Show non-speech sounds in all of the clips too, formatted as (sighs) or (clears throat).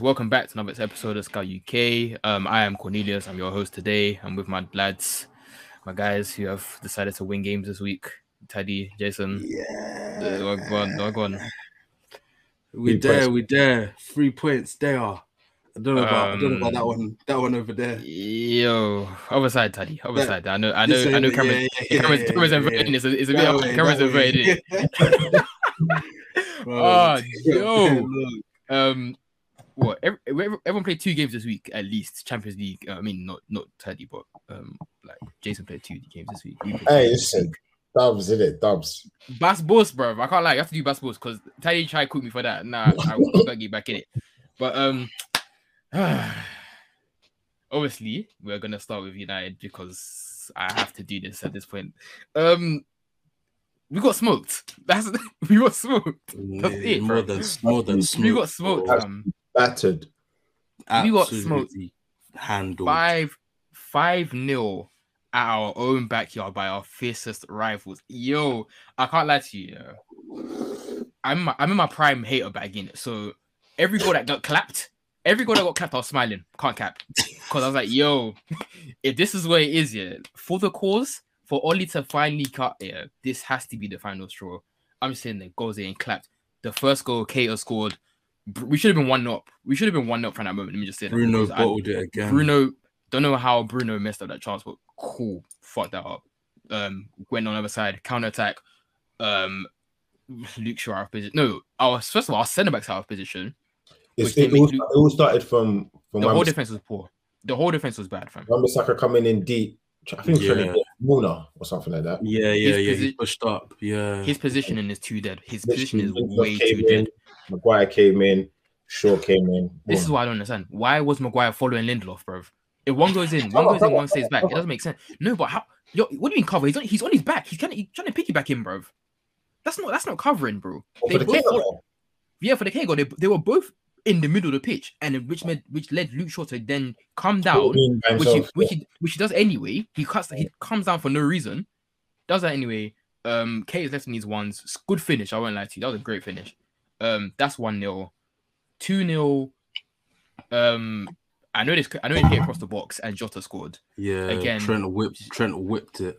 Welcome back to another episode of Scout UK. Um, I am Cornelius. I'm your host today. I'm with my lads, my guys who have decided to win games this week. Teddy, Jason. Yeah. Uh, go on, go on. We Three there, points. we there. Three points there. I don't know about I don't know about that Um, one. That one over there. Yo, other side, Teddy. Other Yeah. side. I know, I know, This I know. end, Cameron, yeah, yeah, Cameron's, yeah, Cameron's yeah, inverted. yeah. It's a, it's a bit. That of- way, Cameron's that way. inverted. (laughs) (laughs) Bro, Oh, look, yo. (laughs) look. Um, what? Every, every- everyone played two games this week at least. Champions League. uh, I mean, not not Teddy, but um, like Jason played two games this week. We Hey, listen. Dubs, is it? Dubs. Bass boss, bro. I can't lie. You have to do bass boss because Teddy tried to cook me for that. Nah, I will gotta get back in it. But um, (sighs) obviously we're gonna start with United because I have to do this at this point. Um, we got smoked. That's (laughs) we got smoked. That's Yeah, it, more bro. than more than smoked. We got smoked. Um, Battered. we got Absolutely handled. five five nil at our own backyard by our fiercest rivals. Yo, I can't lie to you. yo. I'm in my, I'm in my prime hater bag in it. So every goal that got clapped, every goal that got clapped, I was smiling. Can't cap because I was like, yo, (laughs) if this is where it is, yeah, for the cause, for Oli to finally cut, yeah, this has to be the final straw. I'm just saying the goals ain't clapped. The first goal, Keita scored. Br- We should have been one up. We should have been one up from that moment. Let me just say that. Bruno because I- bottled it again. Bruno, don't know how Bruno messed up that chance, but cool, fucked that up. Um, went on the other side, counter attack. Um, Luke Shaw out of position. No, our first of all, our centre backs out of position. It's, Which they it, all, make it all started from from The whole Wan- defense was poor. The whole defense was bad, fam. Wan-Bissaka coming in deep. I think Yeah. yeah. Muna or something like that. Yeah, yeah, His yeah. posi- He pushed up. Yeah. His positioning is too dead. His position is way too in, dead. Maguire came in, Shaw came in. This is Boom. what I don't understand. Why was Maguire following Lindelof, bro? If one goes in, (laughs) one goes in, one stays back. It doesn't make sense. No, but how? Yo, what do you mean cover? He's on. He's on his back. He's trying. He's trying to pick you back in, bro. That's not. That's not covering, bro. Oh, They for both Yeah, for the K they, they were both in the middle of the pitch, and which made which led Luke Shaw to then come down, which he, which he which he does anyway. He cuts he comes down for no reason, does that anyway. Um, K is left in these ones. Good finish. I won't lie to you. That was a great finish. Um, that's one 0 two 0 Um, I know this. I know it hit across the box, and Jota scored. yeah. again- Trent whipped. Trent whipped it.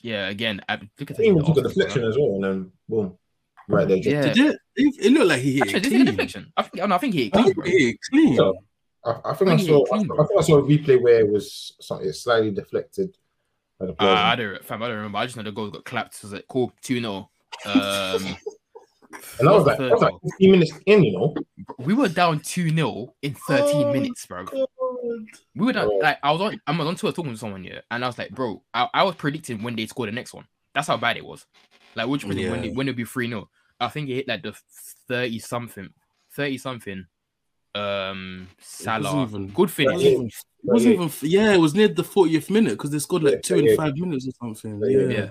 Yeah, again, I, look at He even the took a deflection as well, and then boom, right there. Yeah. Did it? It, it looked like he hit Actually, it this is a deflection. I think. oh, no, I think he hit I clean, think. He hit clean. So, I, I think I think he saw. hit I, I think I saw a replay where it was something it's slightly deflected. Uh. I don't, fam, I don't remember. I just know the goal got clapped. So it was like, cool, 2 0. Um, (laughs) and I was like, I was like 15 minutes in, you know. we were down 2 0 in 13 Oh, minutes, bro. We were down, Oh. like, I was on, I was on tour talking to someone here, and I was like, bro, I, I was predicting when they score the next one. That's how bad it was. Like, which predict when, Yeah. it, when it'd be 3 0. I think it hit like the 30 something, 30 something. Um, Salah, even- good It finish. wasn't even, it wasn't even, yeah, it was near the 40th minute because they scored like Yeah, two in five minutes or something. Yeah, Yeah.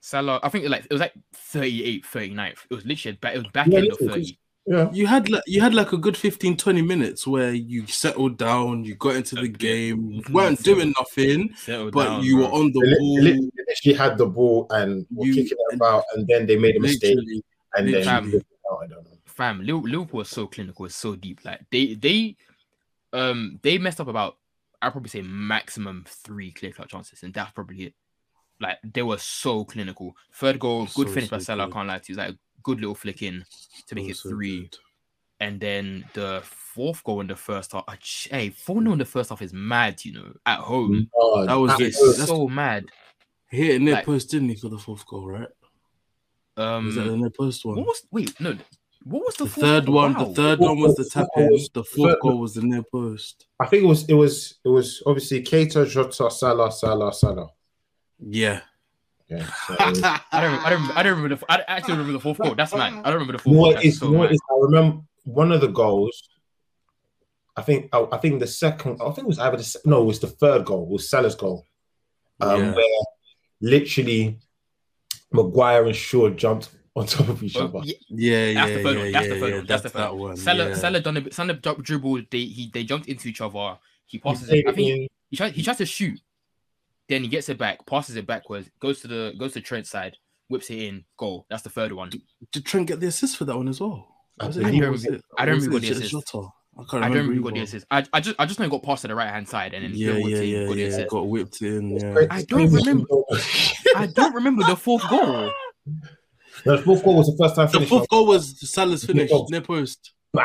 Yeah. Salah, I think it like it was like 38, 39th. It was literally back, it was back Yeah, end of 30. Yeah. You had like you had like a good 15, 20 minutes where you settled down, you got into the game, you Mhm. weren't doing nothing, Settled but down, you bro. were on the They ball. they li- they literally had the ball and were You- kicking it about, and then they made a mistake, and then Fam. oh, I don't know. fam, Liverpool was so clinical, it's so deep. Like they they um they messed up about I'd probably say maximum three clear cut chances, and that's probably it. Like they were so clinical. Third goal, good So, finish by so Salah. I good. can't lie to you. It's like a good little flick in to make Oh, it so three. good. And then the fourth goal in the first half. ch- Hey, 4 0 in the first half is mad, you know, at home. Oh, That was that it. Was- so mad. He hit a near Like- post, didn't he, for the fourth goal, right? Um, was that the near post one? what was wait, no, what was the, The third goal? one, Wow. the third one was the tap in. The fourth third- goal was the near post. I think it was it was it was obviously Keita, Jota, Salah, Salah, Salah. Yeah. Yeah. (laughs) so (laughs) I don't, I don't, I don't remember the. I actually remember the fourth goal. That's mad. I don't remember the You fourth know goal. is, so you know is, I remember one of the goals. I think I, I think the second. I think it was either the no, it was the third goal. It was Salah's goal, um, Yeah. where literally Maguire and Shaw jumped on top of each Oh, other. yeah, Yeah, that's yeah, the third yeah, one. That's yeah, the third yeah, one. That's the that's third that one. one. Salah, yeah. Salah done a bit. Salah dri- dribbled. They he they jumped into each other. He He passes. played It, I think in- he tries. He tries to shoot. Then he gets it back, passes it backwards, goes to the goes to Trent's side, whips it in, goal. That's the third one. Did Trent get the assist for that one as well? I don't remember- it- I don't remember the assist. Jota? I can't I don't remember who the assist. I, I just I just know he got passed to the right hand side and then Yeah, Phil yeah, yeah, got yeah. Got whipped in. Yeah. I don't remember. I don't remember the fourth goal. No, the fourth goal was the first time The finish. fourth goal was Salah's finish, near post. Bang.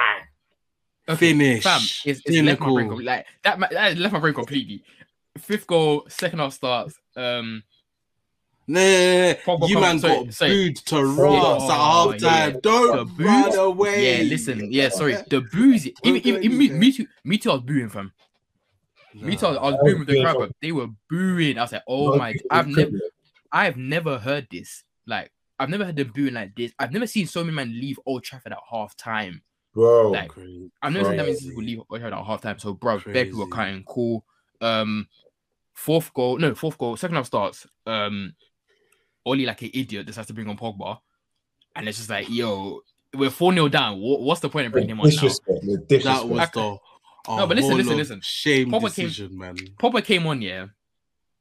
Finish. Fam, it's, it's left my brain like that. That left my brain completely. Fifth goal, second half starts. Um, Nah, you Pogba man comes- sorry, got sorry. booed to Oh, at half time. yeah. Don't The run away. yeah, listen, yeah, sorry, the booze. Even, even, even me, me too. Me too. I was booing fam. Me too. I was, I was booing with the crowd, they were booing. I was like, oh my! I've never, I've never heard this. Like, I've never heard them booing like this. I've never seen so many men leave Old Trafford at half time. bro. Like, Crazy. I've never seen that many Crazy. people leave Old Trafford at half time. So, bro, bare people were Crazy. cutting cool. Um, fourth goal, no, fourth goal, second half starts. Um, Oli like an idiot decides to bring on Pogba, and it's just like, yo, we're four 0 down. What, what's the point of bringing him on now? disrespect, the That disrespect. was the No, but listen, listen, listen. Shame Pogba came- decision, man. Pogba came on, yeah,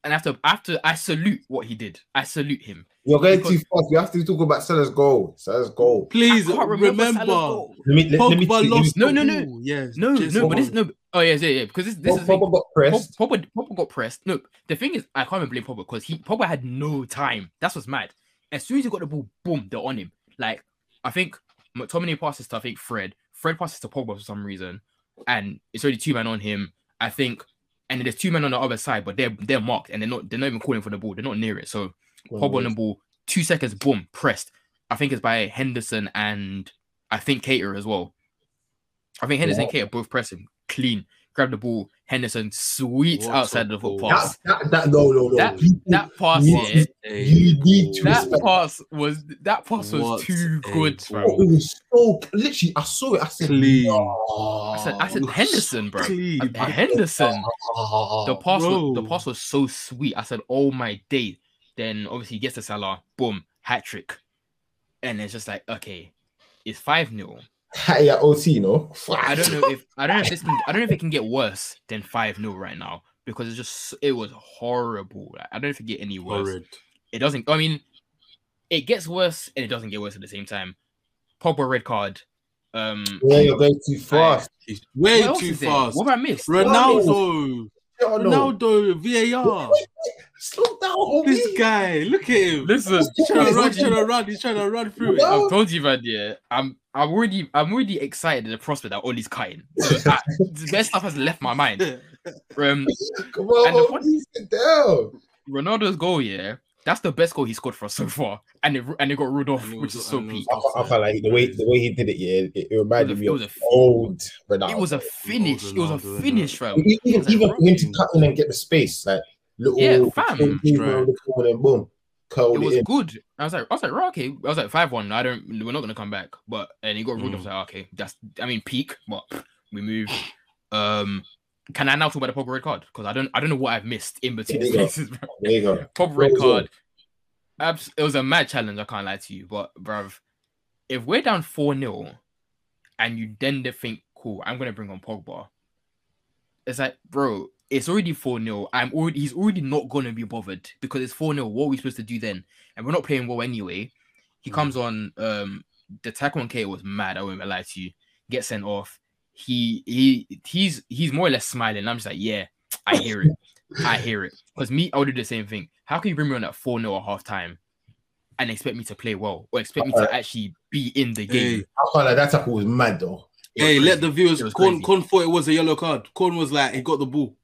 and after after I salute what he did. I salute him. You're going because- too fast. We have to talk about Salah's goal. Salah's goal. Please I can't remember, Salah's goal. Let me, let, let Pogba let me lost No, the no, no. Yes, No, no, but this no. Oh yeah, yeah, yeah. Because this this is. Pogba got pressed. Pogba, Pogba got pressed. No, the thing is, I can't even blame Pogba because he Pogba had no time. That's what's mad. As soon as he got the ball, boom, they're on him. Like I think McTominay passes to I think Fred. Fred passes to Pogba for some reason, and it's already two men on him. I think, and then there's two men on the other side, but they're they're marked and they're not they're not even calling for the ball. They're not near it. So Pogba on the ball, two seconds, boom, pressed. I think it's by Henderson and I think Keita as well. I think Henderson and Keita both press him clean. Grab the ball. Henderson sweeps What outside the foot goal. pass. That, that, that, no, no, no. That- That pass, You- yeah, you need to that respect- pass was that pass was What too good, bro. Oh, it was so literally. I saw it. I said, Clean. "No." I said, I said Henderson, bro. Clean. I- Henderson. The pass, was, the pass was so sweet. I said, "Oh my day!" Then obviously he gets to Salah, boom, hat trick, and it's just like, okay, it's five 0 Hey, yeah, OT, no. I don't know if I don't know if this can, I don't know if it can get worse than five 0 right now because it's just it was horrible. Like, I don't know if it get any worse. Horrid. It doesn't. I mean, it gets worse and it doesn't get worse at the same time. Pogba red card. Um, Yeah, you're going too fast. He's way too is there? fast. What have I missed? Ronaldo. No. Ronaldo. VAR. Slow down, homie. This guy. Look at him. Listen, He's trying to run. He's trying to run. He's trying to run through it. I've told you about yeah. I'm I'm already I'm already excited at the prospect that Ollie's cutting. So I, (laughs) the best stuff has left my mind. Um, (laughs) Come on, And homie, sit down. Ronaldo's goal, yeah, that's the best goal he scored for us so far, and it and it got ruled off, which is so and peak. I, can't- I can't like the way the way he did it. Yeah, it, it reminded It me was of a- old Ronaldo. It was a finish. It was a finish, fam. even It was even for him to cut in and get the space, like little Yeah, fam. around the corner and boom, curled it it, was in. good. I was like, I was like, right, okay. I was like, five one. I don't. We're not gonna come back. But and he got ruled off. I was like, okay, that's. I mean, peak. But we move. Um, can I now talk about the Pogba red card? Because I don't. I don't know what I've missed in between There the you spaces. Bro. There you go. (laughs) Pogba red it? card. Abs- it was a mad challenge. I can't lie to you, but bruv, if we're down four 0 and you then think, cool, I'm gonna bring on Pogba. It's like, bro, it's already 4 0. I'm already he's already not gonna be bothered because it's 4 0. What are we supposed to do then? And we're not playing well anyway. He Mm. comes on um the tackle on K was mad, I won't even lie to you. Get sent off. He he he's he's more or less smiling. I'm just like, yeah, I hear it. I hear it. Because me, I would do the same thing. How can you bring me on at 4 0 at half time and expect me to play well or expect me to actually be in the game? Hey, I can't like that tackle was mad though. It was hey, let the viewers. It Corn, crazy. Corn thought it was a yellow card. Corn was like, he got the ball.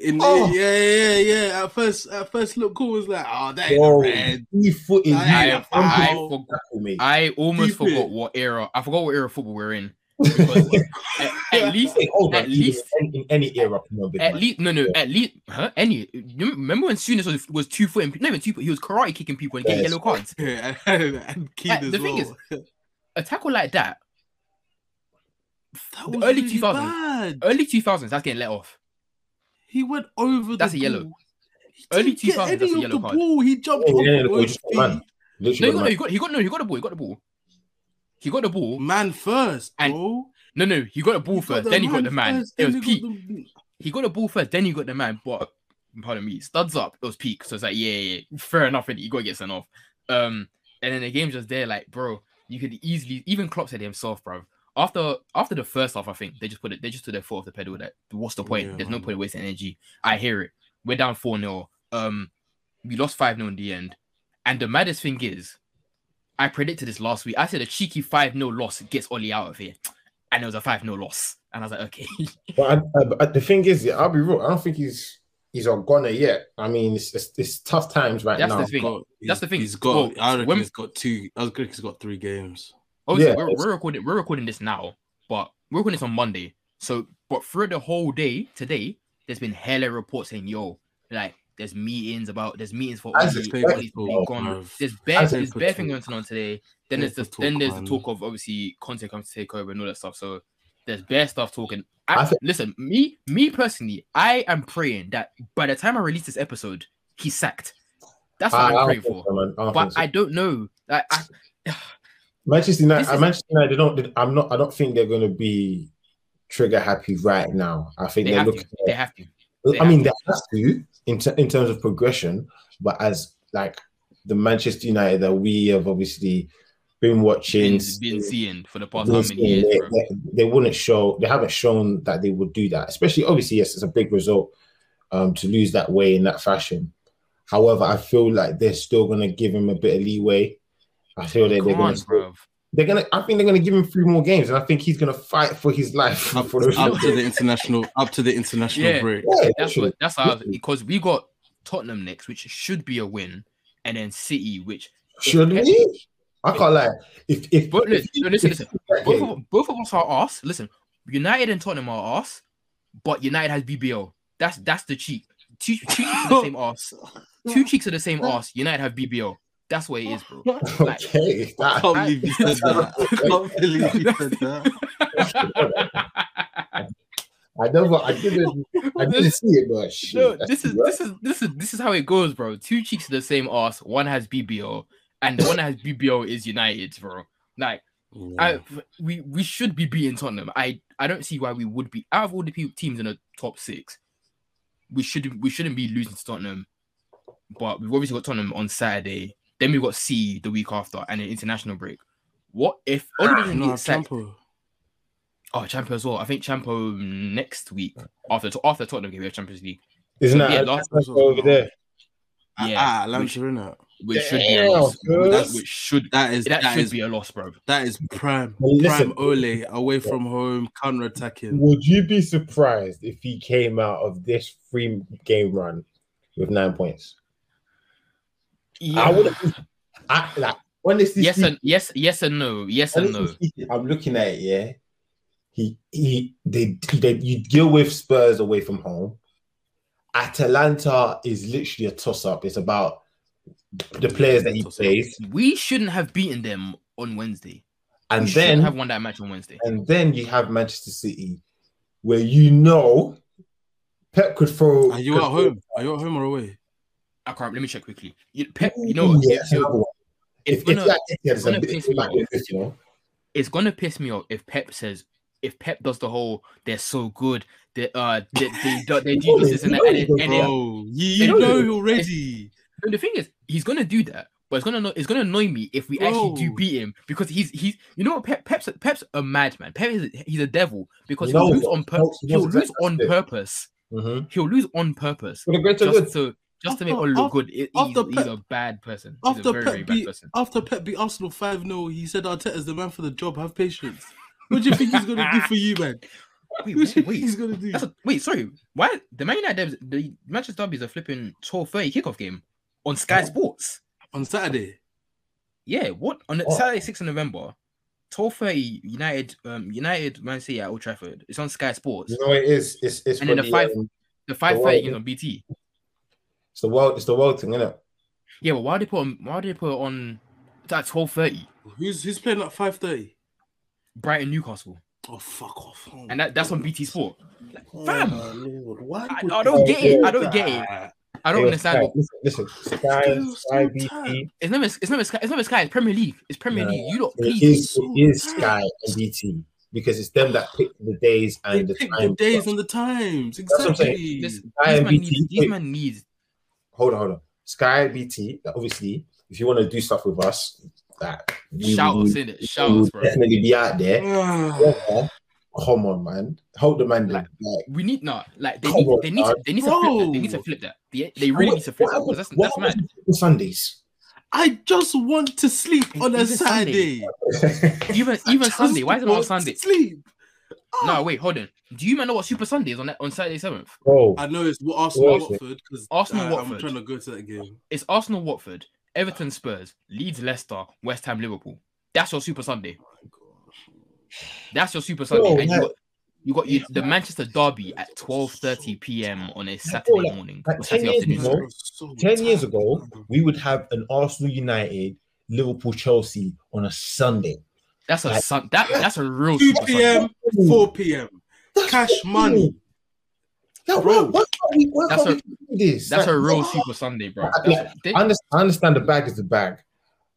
In Oh. yeah, yeah, yeah. At first, at first, look, cool was like, oh, that ain't a Whoa, red. he footed I- you. I, I, forgot, tackle, mate. I almost Keep it. forgot what era. I forgot what era of football we're in. Because (laughs) at, at least, Hey, hold at even least- in, in any era, come on, big at man. least, no, no, at least, huh? Any. You remember when Souness was, was two footing, not even two foot, he was karate kicking people and getting Yes. yellow cards. (laughs) Yeah, and, and Keane as the thing is- A tackle like that, that the was early really 2000s. bad. early 2000s, that's getting let off. He went over. That's the a yellow. ball. He Early didn't get 2000s, that's a yellow the card. ball. He jumped Yeah, off yeah, yeah, both feet. ran. No, he got, no, man. he got, he got, no, he got the ball, he got the ball. He got the ball. Man first, And- bro. No, no, he got the ball He first, the then he got the man. first, It was then he peak. got the- He got the ball first, then he got the man. But pardon me, studs up. It was peak. So it's like, yeah, yeah, yeah. fair enough. And you got to get sent off. Um, and then the game's just there, like, bro, you could easily even Klopp said himself, bro. After after the first half, I think they just put it. They just took their foot off the pedal. That what's the point? Yeah, There's no man. point wasting energy. I hear it. We're down four 0 Um, we lost five 0 in the end. And the maddest thing is, I predicted this last week. I said a cheeky five 0 loss gets Oli out of here, and it was a five 0 loss. And I was like, okay, (laughs) But I, I, but the thing is, I'll be real. I don't think he's he's on goner yet. I mean, it's, it's, it's tough times right That's now. the thing. Got- That's the thing. He's got. Well, I reckon when- he's got two. I was he's got three games. Oh, obviously, Yeah, we're, we're recording we're recording this now, but we're recording this on Monday. So, but through the whole day today, there's been hella reports saying, "Yo, like there's meetings about there's meetings for As Oli, expected, Oli's bro, gone. bruv. There's bare As there's bare thing going on today. Then there's the talk, then there's the talk of obviously Conte comes to take over and all that stuff. So there's bare stuff talking. I, I thi- listen, me me personally, I am praying that by the time I release this episode, he's sacked. That's what I, I I'm don't praying think for. so. I But so. I don't know. Like, I, (sighs) Manchester United, is- Manchester United, they don't. I'm not. I don't think they're going to be trigger happy right now. I think they they're looking. to. They have to. they I mean, have they have to in, ter- in terms of progression, but as like the Manchester United that we have obviously been watching, been, been seeing for the past been how many seeing, years, they, they, they wouldn't show. They haven't shown that they would do that. Especially, obviously, yes, it's a big result um, to lose that way in that fashion. However, I feel like they're still going to give him a bit of leeway. I feel that they're on, going to bro. they're gonna. I think they're gonna give him three more games, and I think he's gonna fight for his life. Up, (laughs) for the up to the international. Up to the international Yeah. break. Yeah, That's what. That's how. Because we got Tottenham next, which should be a win, and then City, which. Should we? I can't lie. If if, But listen, if- no, listen, if- listen. Both of, both of us are arse. Listen, United and Tottenham are arse, but United has BBL. That's that's the cheek. Two, two cheeks are the (laughs) same arse. Two cheeks are the same arse. United have BBL. That's what it is, bro. (laughs) Like, okay, (laughs) I can't believe you said that. I can't believe you said that. I never, I didn't, I didn't see it, but shit, No, this is this is this is this is how it goes, bro. Two cheeks of the same ass. One has BBL, and the one that has BBL is United, bro. Like, I, we we should be beating Tottenham. I I don't see why we would be out of all the pe- teams in the top six. We should we shouldn't be losing to Tottenham, but we've obviously got Tottenham on Saturday. Then we've got C the week after and an international break. What if Oliver doesn't no, get sacked? Champo. Oh, Champions as well. I think Champo next week after after Tottenham game we have Champions League, Isn't so, that yeah, yeah, last- over there? Yeah, Yeah, ah, which- Atalanta, innit? which should be a loss. cuz. Which should That is that, that should is be a loss, bro. that is prime Well, listen. prime Ole away from home counter attacking. Would you be surprised if he came out of this three game run with nine points? Yeah. I would. I like honestly. yes speaking- and yes, yes and no, yes and no. speaking, I'm looking at it. Yeah, he he they they you deal with Spurs away from home. Atalanta is literally a toss up. It's about the players that he Toss-up. plays, We shouldn't have beaten them on Wednesday. and we then have won that match on Wednesday. and then you have Manchester City, where you know Pep could throw. Are you at home? Are you at home or away? I can't. Let me check quickly. You, Pep, you know, what, Yeah, it's, it's, if, if, gonna that, yeah, it's gonna bit piss me like off. this, you know. it's gonna piss me off if Pep says if Pep does the whole they're so good they uh they they, do- they do (laughs) this and that and, then- and then- Bro, you, you you know- know already. And the thing is, he's gonna do that, but it's gonna know it's gonna annoy me if we actually do beat him because he's he's you know what Pep Pep's Pep's a madman. Pep is he's a devil because He he'll lose it. on He pur- he he'll lose on what it is. purpose. Mhm. He'll lose on purpose For the greater good. Just to to make After- Ole look after- good. He- after he's, he's a bad person. He's a After very Pep very bad beat person. after Pep beat Arsenal 5-0, he said Arteta's the man for the job. Have patience. What do you think he's gonna do for you, man? (laughs) Wait, What do you wait, wait. he's gonna do? A, wait, sorry. Why the Man United the Manchester Derby is a flipping twelve thirty kickoff game on Sky Oh. Sports? On Saturday. Yeah, what on the What? Saturday, sixth of November, twelve thirty United, um, United Man City at Old Trafford. It's on Sky Sports. You know it is? It's it's And then the five- um, The five the thirty world- games on BT. It's the world it's the world thing, isn't it? Yeah, but why did they put on, why did they put it on at twelve thirty? Who's who's playing at 5:30? Brighton Newcastle, Oh fuck off. Oh, and that, that's on BT Sport. oh, fam. my Lord, I, I don't you get it. I do don't get it. I don't Hey, understand. Sky, listen, listen, Sky, Still Sky, BT. It's not. It's not. Sky. It's not Sky. It's Premier League. It's Premier No, League. You lot, It please. is, so it is. Sky and BT because it's them that pick the days They and the pick time. the days and the times. what I'm saying. Exactly. This, Sky these and man BT, needs. These man needs. Hold on, hold on. Sky BT. Obviously, if you want to do stuff with us, that we Shout would- us in it. we Shout us, bro. definitely be out there. Ah, (sighs) Yeah. Come on, man. Hold the man Like. Like, We need not like they need on, they need to, they need to flip that. They need to flip that. They, they really need to flip that. what because That's what that's mad. Sundays. I just want to sleep on a Even Sunday. Saturday. Even even Sunday. Why is it not on Sunday? Sleep. No, oh! wait, hold on. Do you man know what Super Sunday is on that on Saturday seventh? Oh, I know it's Arsenal What is it? Watford because Arsenal uh, Watford. I'm trying to go to that game. It's Arsenal, Watford, Everton, Spurs, Leeds, Leicester, West Ham, Liverpool. That's your Super Sunday. Oh That's your Super Sunday. Bro, and you got you got you, the Manchester Derby at 12:30 p.m. on a Saturday like- morning. like or 10 Saturday years ago, So 10 years ago, we would have an Arsenal United, Liverpool, Chelsea on a Sunday. That's a like- sun. That that's a real 2 Super Sunday. p.m., 4 p.m. Cash money. Yeah, Bro. why, why can't we, why That's can't we this? That's Like, a real Super Sunday, bro. I- they, I understand, I understand the bag is the bag,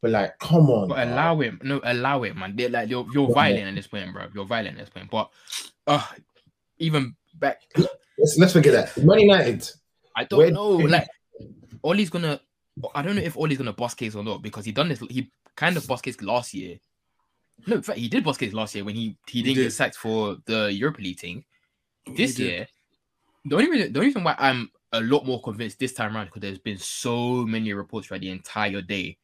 but like, come on. but bro. allow it, no, allow it, man. They like you're you're Yeah. violent at this point, bro. You're violent at this point. But uh even back, Let's, let's forget that. Man United. I don't Where- know. Like Ollie's gonna. I don't know if Ollie's gonna boss case or not because he done this. He kind of boss case last year. No, in fact, he did bust case last year when he he didn't did. get sacked for the Europa League thing. This year, the only reason the only reason why I'm a lot more convinced this time around because there's been so many reports throughout the entire day,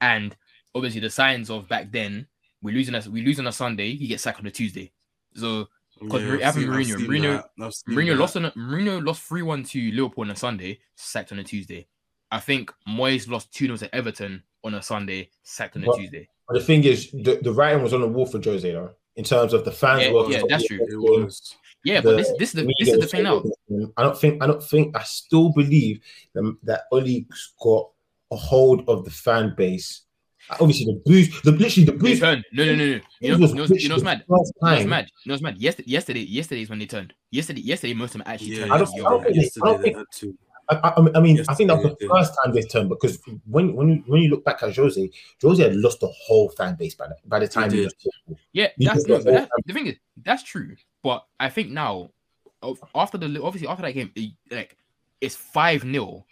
and obviously the signs of back then we're losing us we lose on a Sunday, he gets sacked on a Tuesday. So 'Cause Yeah, Mourinho- I've having seen- Mourinho- Mourinho- that. I've seen Mourinho that. lost on a, Mourinho lost three one to Liverpool on a Sunday, sacked on a Tuesday. I think Moyes lost two 0 to Everton on a Sunday, sacked on a But- Tuesday. But the thing is, the, the writing was on the wall for Jose, though, in terms of the fans. Yeah, were- yeah, that's true. It was. Yeah, The but this this is the this is the was thing now. I don't think I don't think I still believe that, that Ollie's got a hold of the fan base. Obviously, the boost, the literally the boost. turned. No, no, no, no. You know, you know, literally you know what's mad? first You know what's mad? You know what's mad? Yesterday, yesterday, yesterday is when they turned. Yesterday, yesterday, most of them actually Yeah, turned. I don't- I don't think- yesterday I don't they think- had to. I, I, I mean, I think that was the yeah. first time they've turned because when when you, when you look back at Jose, Jose had lost the whole fan base by the, by the time He he, was Yeah, You that's no, got but all that, the thing is that's true. But I think now, after the obviously after that game, it- like it's five 0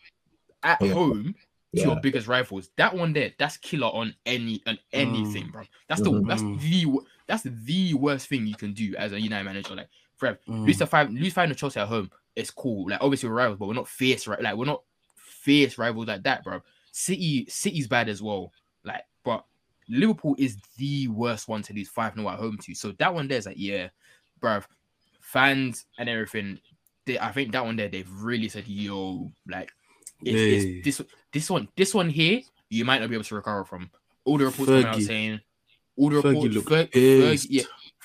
at Yeah. home to Yeah. your biggest rivals. That one there, that's killer on any on anything, bro. That's the Mhm. that's the that's the worst thing you can do as a United manager. Like, Fred, Mm. lose to five, lose five to Chelsea at home. It's cool. Like, obviously we're rivals, but we're not fierce, right? Like, we're not fierce rivals like that, bro. City, City's bad as well. Like, but Liverpool is the worst one to lose 5 0 at home to. So that one there's like, yeah, bro, fans and everything. They, I think that one there, they've really said, yo, like, it's, it's this this one, this one here, you might not be able to recover from. All the reports coming out saying, all the reports, looked Fer- Fergie, yeah,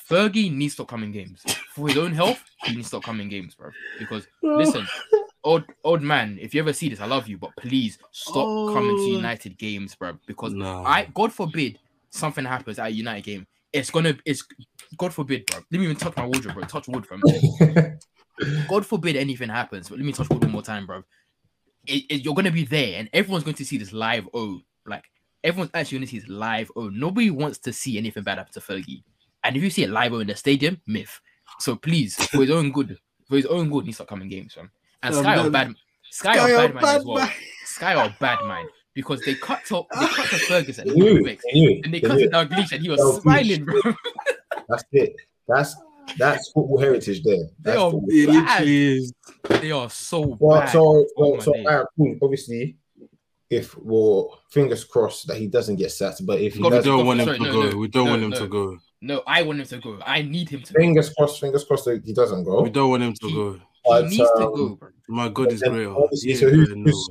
Fergie needs to stop coming games for his own health. He needs to stop coming games, bro. Because listen, (laughs) old old man, if you ever see this, I love you, but please stop coming to Oh. United games, bro. Because Nah. I, God forbid, something happens at a United game. It's gonna, it's God forbid, bro. Let me even touch my wardrobe, bro. Touch wood, from (laughs) God forbid anything happens, but let me touch wood one more time, bro. It, it- you're gonna be there, and everyone's going to see this live. Oh, like everyone's actually going to see this live. Oh, nobody wants to see anything bad happen to Fergie. And if you see it live oh in the stadium, myth. So please, for his own good, for his own good, he needs to stop coming games, fam. And Um, Sky are no, bad. Sky, Sky are are bad man bad as well. man. Sky are bad man because they cut to they cut to (laughs) Ferguson They knew and they knew it, and they they cut knew to it. Dalglish and he was Dalglish. smiling, bro. (laughs) That's it. That's that's football heritage there. They are bad. is. They are so Well, bad. so, Oh well, my so days. alright, cool. obviously, if well, fingers crossed that he doesn't get sacked, but if he God, We does, God, don't want him sorry, to no, go. no, we don't no, want him to go. No, I want him to go. I need him to go. fingers crossed, fingers crossed that he doesn't go. We don't want him to He- go. He But, needs to um, go, bro. My God is then great. obviously, He so who's, who's,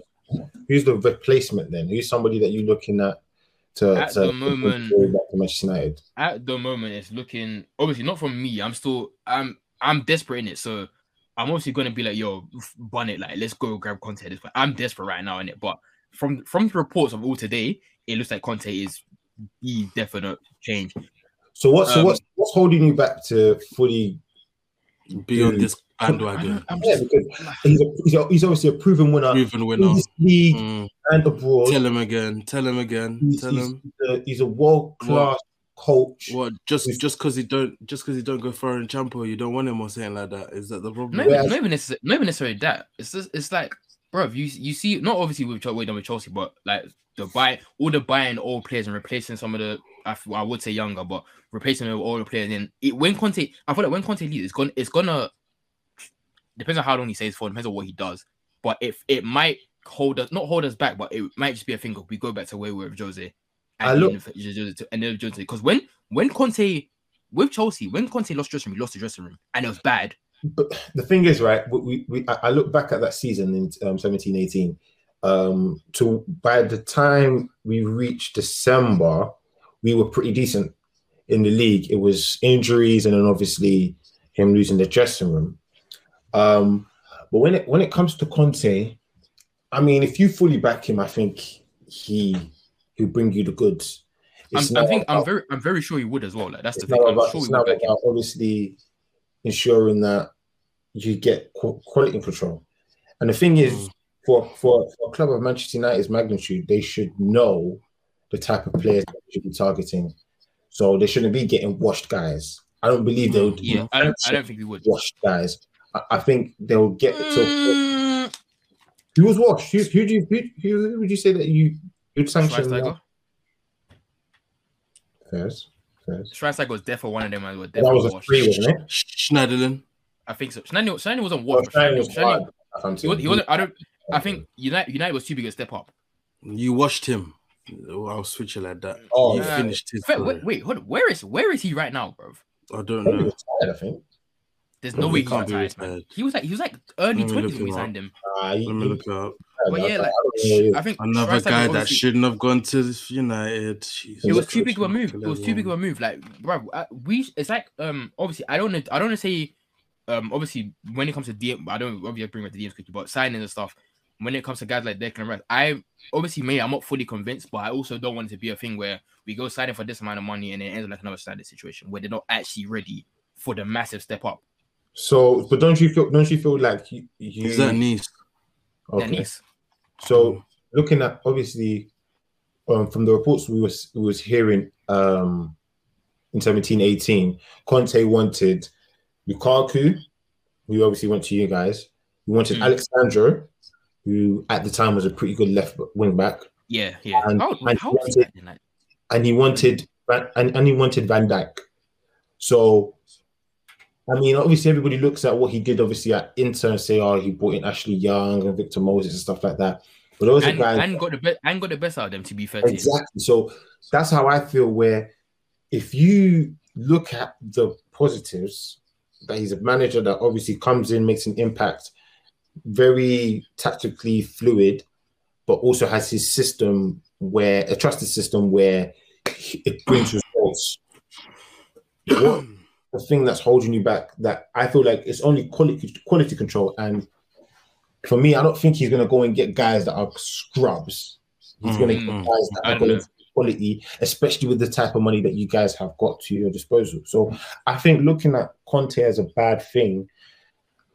who's the replacement then? Who's somebody that you're looking at to, At to the moment- back to Manchester United? At the moment, it's looking obviously not from me. I'm still I'm I'm desperate in it, so I'm obviously gonna be like, yo, f- bun it, like let's go grab Conte. at This point. I'm desperate right now in it, but from from the reports of all today, it looks like Conte is the definite change. So what's so Um, what's what's holding you back to fully? Be on this I bandwagon. I'm Yeah, because he's a, he's, a, he's obviously a proven winner Proven winner. this league Mm. and abroad. Tell him again. Tell him again. He's, Tell he's, him. a, he's a world class coach. What? Just He's- just because he don't just because he don't go far in Champo, you don't want him or something like that. Is that the problem? not even, Whereas- not even necessarily, not even necessarily that. It's just it's like bro, you you see, not obviously with Chelsea, with Chelsea, but like the buy all the buying old players and replacing some of the I would say younger, but replacing with older players. And it, when Conte, I feel like when Conte leaves, it's gonna it's gonna depends on how long he stays for, depends on what he does. But if it might hold us, not hold us back, but it might just be a thing of we go back to where we were with Jose. I And look- then if- and then Jose because when when Conte with Chelsea, when Conte lost dressing room, he lost the dressing room, and it was bad. But the thing is, right? We, we, I look back at that season in um, 17, 18. Um, to by the time we reached December, we were pretty decent in the league. It was injuries and then obviously him losing the dressing room. Um, but when it when it comes to Conte, I mean, if you fully back him, I think he he'll bring you the goods. I'm, I think I'm very I'm very sure he would as well. Like that's the thing. about, sure it's he would not back him. about obviously ensuring that you get quality control. And the thing is, Mm. for, for for a club of Manchester United's magnitude, they should know the type of players that they should be targeting. So they shouldn't be getting washed guys. I don't believe they would. Yeah, I don't I don't think they would. washed guys. I, I think they'll get to. Mm, Who was washed? Who, who do you who, who would you say that you you'd sanction? Schweinsteiger. First, first. Schweinsteiger was definitely one of them. I was That was a washed. three, wasn't it? Schneiderlin. I think so. Schneider, Schneider wasn't Well, washed. Schneider was Schneider- fired, I'm he, was, he wasn't. I don't. I think United United was too big a step up. You watched him. Oh, I'll switch it like that. Oh, you yeah. finished his Wait, wait, wait hold on. Where is where is he right now, bro? I don't know. was tired, I think. There's Bro, no way he's can't be retired, man. retired. He was like he was like early twenties when we signed him. He- Let me look up. But yeah, like I think Another Schweinsteiger guy that shouldn't have gone to United. Jesus It was too big of a move. It was too big of a move. Like, bro, uh, we it's like um obviously I don't know I don't want to say um obviously when it comes to DM I don't obviously bring up the DMs quickly, but signing and stuff. When it comes to guys like Declan Rice, I obviously me I'm not fully convinced, but I also don't want it to be a thing where we go signing for this amount of money and it ends up like another standard situation where they're not actually ready for the massive step up. So, but don't you feel? Don't you feel like you? you Is that Nice? Their okay. knees. So, looking at obviously, um, from the reports we was we was hearing, um, in 17, 18, Conte wanted Lukaku, who obviously went to you guys. He wanted Mm. Alexandro, who at the time was a pretty good left wing back, Yeah, yeah. And- how and how he wanted- that and he wanted Van- and, and he wanted Van Dijk. So, I mean, obviously, everybody looks at what he did, obviously at Inter, and say, "Oh, he brought in Ashley Young and Victor Moses and stuff like that." But those and, are guys and got the best and got the best out of them to be fair. to exactly. So that's how I feel. Where if you look at the positives, that he's a manager that obviously comes in, makes an impact, very tactically fluid, but also has his system where a trusted system where it brings results. (clears throat) What the thing that's holding you back that I feel like it's only quality quality control. And for me, I don't think he's gonna go and get guys that are scrubs. He's gonna get Mm. guys that are going to quality, especially with the type of money that you guys have got to your disposal. So I think looking at Conte as a bad thing,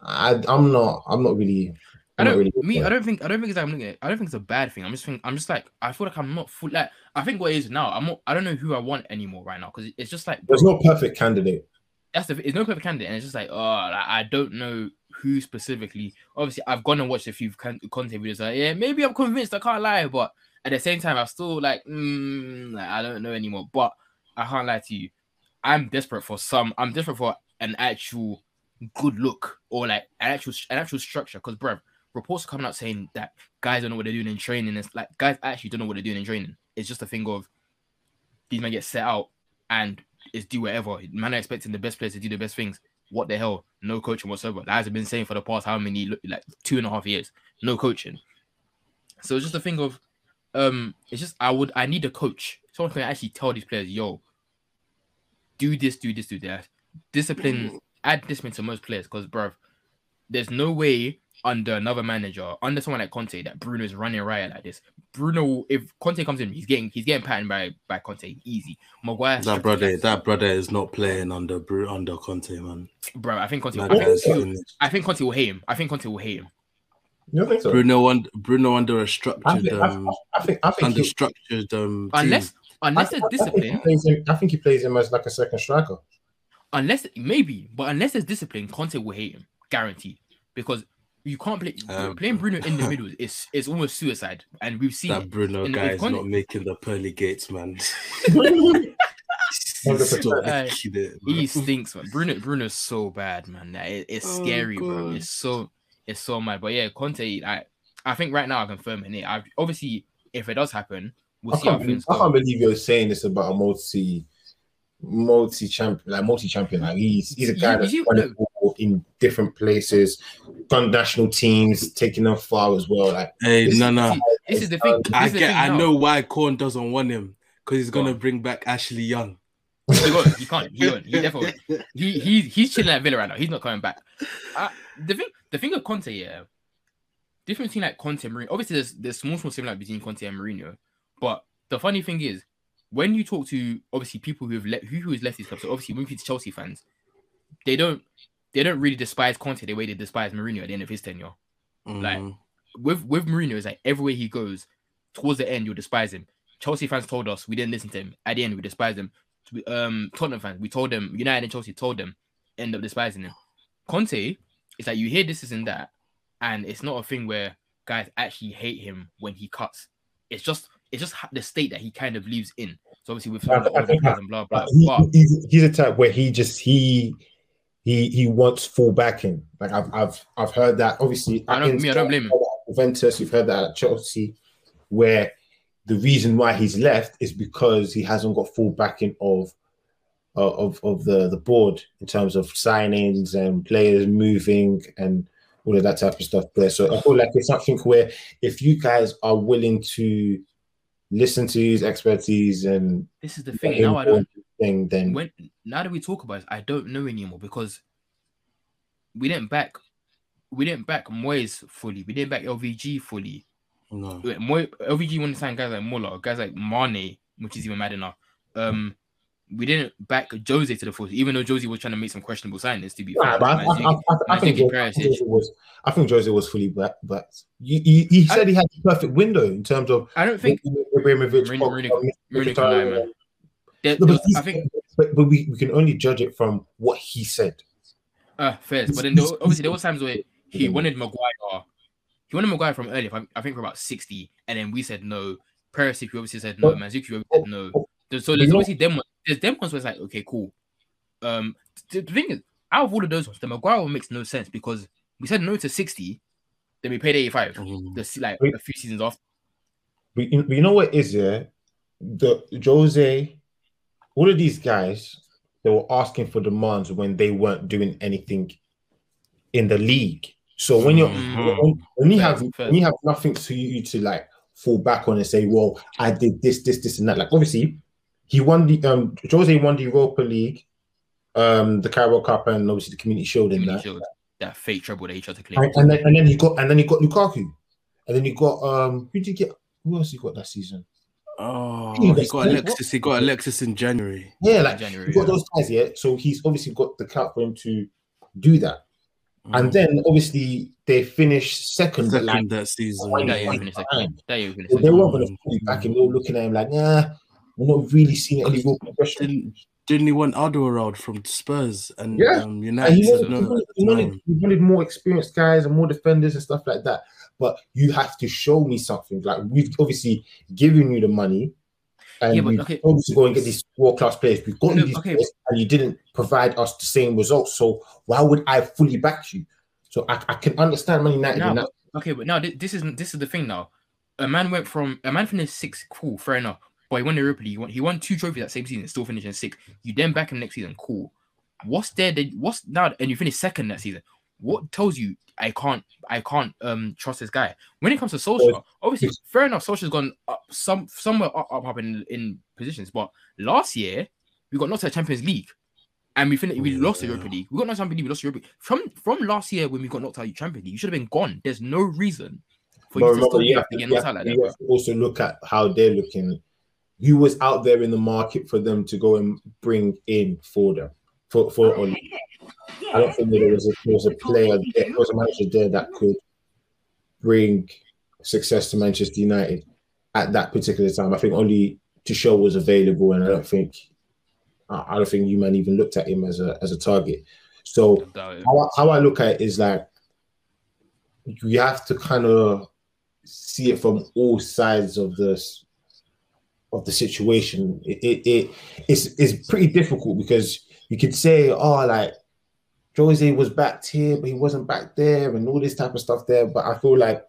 I, I'm not. I'm not really. I I'm don't really me. I don't think. I don't think it's. Like I'm looking at. I don't think it's a bad thing. I'm just think. I'm just like. I feel like I'm not full. Like I think what it is now. I'm. Not, I don't know who I want anymore right now because it's just like There's no perfect candidate. That's the. It's no perfect candidate, and it's just like oh, like, I don't know who specifically. Obviously, I've gone and watched a few con- Conte videos. Like yeah, maybe I'm convinced. I can't lie, but at the same time, I'm still like, mm, like I don't know anymore. But I can't lie to you. I'm desperate for some. I'm desperate for an actual good look or like an actual an actual structure. Because, bruv, reports are coming out saying that guys don't know what they're doing in training. It's like guys actually don't know what they're doing in training. It's just a thing of these men get set out and it's do whatever. Man are expecting the best players to do the best things. What the hell? No coaching whatsoever. That has been saying for the past how many like two and a half years. No coaching. So it's just a thing of um it's just I would I need a coach. Someone can actually tell these players, yo, do this, do this, do that. Discipline, add discipline to most players because bruv, there's no way under another manager, under someone like Conte, that Bruno is running riot like this. Bruno, if Conte comes in, he's getting he's getting patterned by by Conte easy. Maguire, That brother, that brother is not playing under Bru- under Conte, man. bro. I think Conte. That I think, will- I think Conte will hate him. I think Conte will hate him. You don't think so? Bruno under Bruno under a structured think. I, um I think. I think. under He, structured um Unless team. unless I, there's I think he discipline, plays him. I think he plays him as like a second striker. unless maybe, but unless there's discipline, Conte will hate him, guaranteed. Because You can't play Um, playing Bruno in the middle is is almost suicide, and we've seen That. Bruno in- guy is not making the pearly gates, man. (laughs) Hundred He's not percent. making it, bro. He stinks, man. Bruno Bruno's so bad, man. That it- it's Oh, scary, bro. It's so it's so mad. But yeah, Conte, I I think right now I'm confirming it. I obviously if it does happen, we'll I see how can't, things believe, I can't believe you're saying this about a multi, multi champion, like multi champion. Like he's he's a guy You- that's you- won it all in different places, done national teams, taking them far as well. Like Hey, This- no, no. This is the thing. I get. thing I now. know why Corn doesn't want him because he's Go gonna on. bring back Ashley Young. He won't. He can't. He won't. He definitely. won't. He he he's chilling at Villa right now. He's not coming back. Uh, the thing the thing with Conte, yeah, different between like Conte and Mourinho. Obviously, there's there's small small similarity between Conte and Mourinho. But the funny thing is, when you talk to obviously people who have let who who has left these clubs, so obviously when you speak to Chelsea fans, they don't they don't really despise Conte the way they despise Mourinho at the end of his tenure. Like, Mhm. With with Mourinho, it's like everywhere he goes, towards the end you'll despise him. Chelsea fans told us we didn't listen to him. At the end, we despise him. We- Um, Tottenham fans, we told them. United and Chelsea told them, end up despising him. Conte, it's like you hear this, this, and that, and it's not a thing where guys actually hate him when he cuts. It's just it's just the state that he kind of lives in. So obviously with some of the I- I think players and blah blah. He, But he's, he's a type where he just he he he wants full backing. Like I've I've I've heard that. Obviously, I don't- me, I don't blame him. Juventus, you've heard that at Chelsea, where the reason why he's left is because he hasn't got full backing of of of, of the the board in terms of signings and players moving and all of that type of stuff there. So I feel like it's something where if you guys are willing to listen to his expertise and this is the thing. Now I don't. And do his thing, then when now that we talk about it, I don't know anymore because we didn't back we didn't back Moyes fully. We didn't back LVG fully. No. Wait, Moy, LVG wanted to sign guys like Muller, guys like Mane, which is even mad enough. Um, we didn't back Jose to the full, even though Josie was trying to make some questionable signings. To be Nah, fair, I, think Jose, I think Jose was I think Jose was fully back, but you, you, he said he had the perfect window in terms of I don't think Ibrahimovic, Mourinho- Pogba, Mourinho- Mourinho can lie, man. There- No, but, I think but, but we, we can only judge it from what he said. uh fair, but then there, were- obviously there were times where he wanted Maguire. He wanted Maguire from early, I I think for about sixty, and then we said no. Perisic, we obviously said no. But- Manzuki, we said no. There's- So there's obviously them. one- There's them ones where it's like, okay, cool. Um, the, the thing is, out of all of those ones, the Maguire one makes no sense because we said no to sixty, then we paid eighty five. Mhm. The like Wait. a few seasons off. But you, but you know what is yeah? The Jose, all of these guys, they were asking for demands when they weren't doing anything in the league. So when you're Mhm. when, you have when you have nothing to you to like fall back on and say, well, I did this, this, this, and that. Like obviously, he won the um Jose won the Europa League, um, the Carabao Cup, and obviously the Community Shield in that. Shield, that fake trouble that he tried to claim. And, and then and then he got and then he got Lukaku, and then he got um who did he get? Who else he got that season? Oh, He he was- got Alexis. He got Alexis in January. Yeah, like January. you got yeah. those guys, yeah. So he's obviously got the clout for him to do that. And Mhm. then obviously they finished second, but like that season. Why That year not? he finished second. That year he finished so they weren't going to pull it back, and they were looking at him like, nah, we're not really seeing any real progression. Didn't didn't he want Alderweireld from Spurs and Yeah. um, And United? he wanted, he, wanted, he, wanted, he wanted more experienced guys and more defenders and stuff like that. But you have to show me something. Like we've obviously given you the money, and Yeah, but we've okay. told you to go and get these world class players. We've got No, these okay. players, and you didn't provide us the same results. So why would I fully back you? So I, I can understand Man United Now. Okay, but now thi- this is this is the thing. Now, a man went from a man finished sixth. Cool, fair enough. But he won the Europa League. He won, he won two trophies that same season. Still finishing sixth. You then back him next season. Cool. What's there? That, what's now? And you finish second that season. What tells you I can't I can't um trust this guy? When it comes to Solskjaer, obviously fair enough. Solskjaer's gone up some somewhere up up, up in in positions. But last year we got knocked out of Champions League. And we finished, we lost the Yeah. Europa League. We got knocked out of Champions League. We lost the Europa League. From from last year when we got knocked out of Champions League, you should have been gone. There's no reason for But you to remember, still be you able have to to, get you knocked have out like to- that. have to also look at how they're looking. Who was out there in the market for them to go and bring in for them for for Oli? I don't think there was a there was a player there, was a manager there that could bring success to Manchester United at that particular time. I think only Tuchel was available, and I don't think I don't think you man even looked at him as a as a target. So how I, how I look at it is like you have to kind of see it from all sides of this of the situation. It, it, it it's it's pretty difficult because you could say, oh, like Jose was backed here, but he wasn't back there, and all this type of stuff there. But I feel like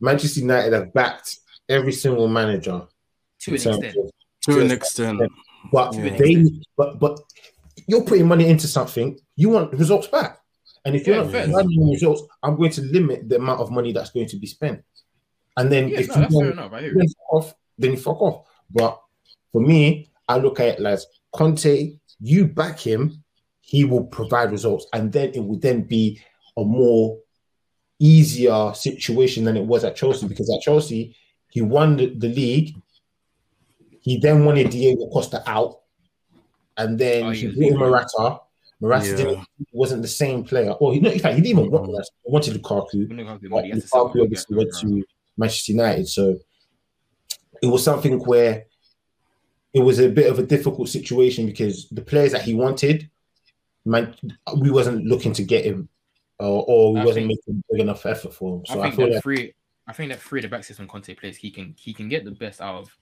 Manchester United have backed every single manager To an extent. of- To an extent. but To an they but but you're putting money into something, you want results back. And if you're Yeah, not fair. providing results, I'm going to limit the amount of money that's going to be spent. And then Yeah, if no, you that's don't, enough. I then you. fuck off, then you fuck off. But for me, I look at it as Conte, you back him, he will provide results, and then it will then be a more easier situation than it was at Chelsea because at Chelsea he won the, the league. He then wanted Diego Costa out, and then Oh, he brought in. Morata. Morata Yeah. wasn't the same player. Well, he, no, in fact, he didn't even want. Morata. He wanted Lukaku. You know how good But money, you have to sell Lukaku obviously went to Manchester United, so it was something where it was a bit of a difficult situation because the players that he wanted, man, we wasn't looking to get him, or, or we I wasn't think- making big enough effort for him. So I I, think feel that like three. I think that three of the back system Conte plays, he can he can get the best out of.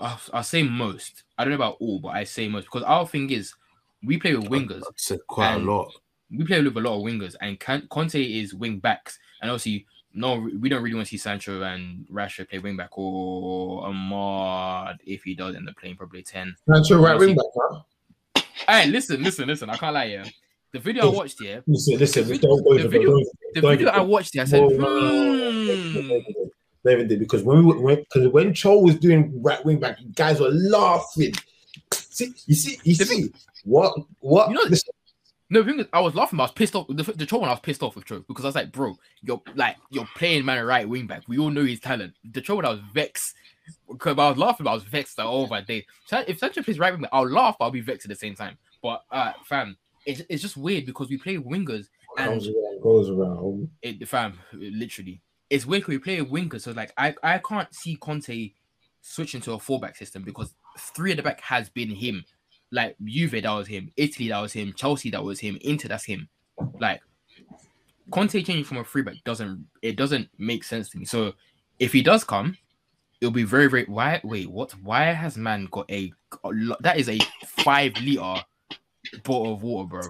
I'll, I'll say most. I don't know about all, but I say most because our thing is, we play with wingers. I'd quite a lot. We play with a lot of wingers, and Conte is wing backs, and obviously. No, we don't really want to see Sancho and Rashford play wing back or Amad if he does end up playing probably 10. Sancho right wing back, Hey, listen, listen, listen. I can't lie yeah. The video I watched here, Listen, listen, The don't, don't, the video- don't, the don't video I watched here, I said, no, no, did, because when we were because when Cho was doing right wing back, guys were laughing. See, you see, you see what what You know- listen, No, thing is, I was laughing. I was pissed off. The, the Cho one, I was pissed off with Cho because I was like, bro, you're like you're playing man right wing back. We all know his talent. The Cho one, I was vexed because I was laughing. But I was vexed like, oh my day. If Sancho plays right wing back, I'll laugh, but I'll be vexed at the same time. But uh, fam, it's, it's just weird because we play wingers and goes around. it, fam, literally, it's weird because we play wingers. So like, I I can't see Conte switching to a four back system because three at the back has been him. Like Juve, that was him. Italy, that was him. Chelsea, that was him. Inter, that's him. Like Conte changing from a free back doesn't it doesn't make sense to me. So if he does come, it'll be very very. Why wait? What? Why has man got a, a that is a five liter bottle of water, bro?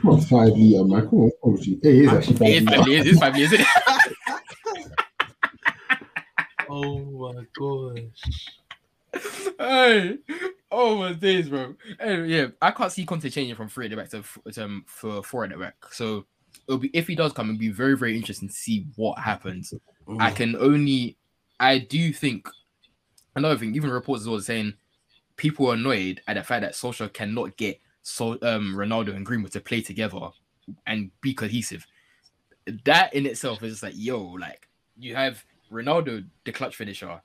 Come five liter, man. Come on, obviously. It is actually five It is liter. five liters. It is five liters. Isn't it? (laughs) Oh my gosh. hey, oh my days, bro. Anyway, yeah, I can't see Conte changing from three at the back to, to um, for four at the back. So it'll be if he does come, it'll be very very interesting to see what happens. I can only, I do think another thing. Even reports as well saying people are annoyed at the fact that Solskjaer cannot get so um Ronaldo and Greenwood to play together and be cohesive. That in itself is just like, yo, like you have Ronaldo, the clutch finisher,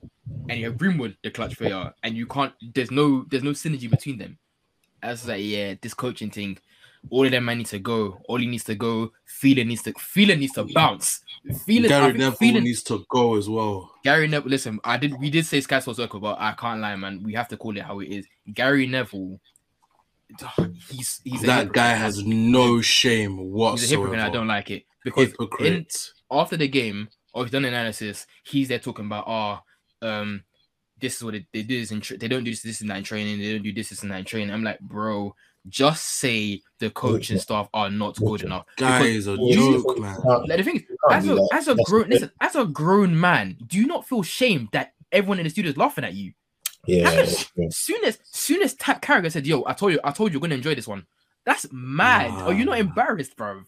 and you have Greenwood, the clutch player, and you can't. There's no, there's no synergy between them. As like, yeah, this coaching thing, all of them man need to go. All he needs to go. Phelan needs to, Phelan needs to bounce. Phelan, Gary Neville needs to go as well. Gary Neville. Listen, I did. We did say Sky Sports Circle, but I can't lie, man. We have to call it how it is. Gary Neville. (sighs) He's he's that guy has no shame He's a whatsoever. hypocrite. and I don't like it because in, after the game, or he's done analysis, he's there talking about, oh, um, this is what it, they do this in tra- they don't do this, this and that in training, they don't do this, this and that in training. I'm like, bro, just say the coach and staff are not good enough. Guy Because is a you- joke, man. like, the thing is, as a as a That's grown listen, as a grown man, do you not feel shame that everyone in the studio is laughing at you? Yeah, How can- yeah. Soon as soon as Tap Carragher said, "Yo, I told you, I told you, you're gonna enjoy this one." That's mad. Are you not embarrassed, bro?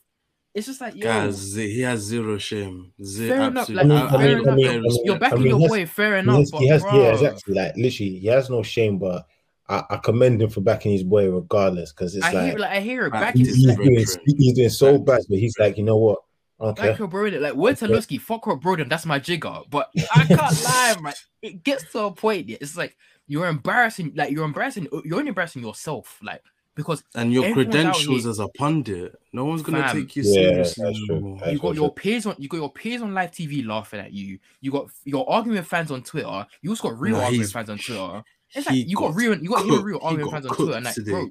It's just like, yo, Guys, he has zero shame. Zero, Fair enough, absolutely. like, I- I fair mean, enough, very I mean, you're backing I mean, your has- boy. Fair He enough, has, but he has, bro, yeah, exactly. Like literally, he has no shame, but I, I commend him for backing his boy regardless, because it's I like, hear, like, I hear it Back back. to he's, he's doing he's doing so Back bad, but he's like, you know what? Okay, like, yo, bro, like, word to Okay. Lusky, fuck Rob Broden, that's my jigger. But (laughs) I can't lie, man. It gets to a point. Yeah, it's like you're embarrassing, like you're embarrassing, you're only embarrassing yourself, like because and your credentials here- as a pundit, no one's gonna Fam. take you Yeah, seriously that's true. anymore. That's you got your peers on, you got your peers on live TV laughing at you. You got you're arguing fans on Twitter. You also got real Nah, arguing with fans on Twitter. It's like you got got real, you got cooked. real He arguing got fans on Twitter, and like, today. bro,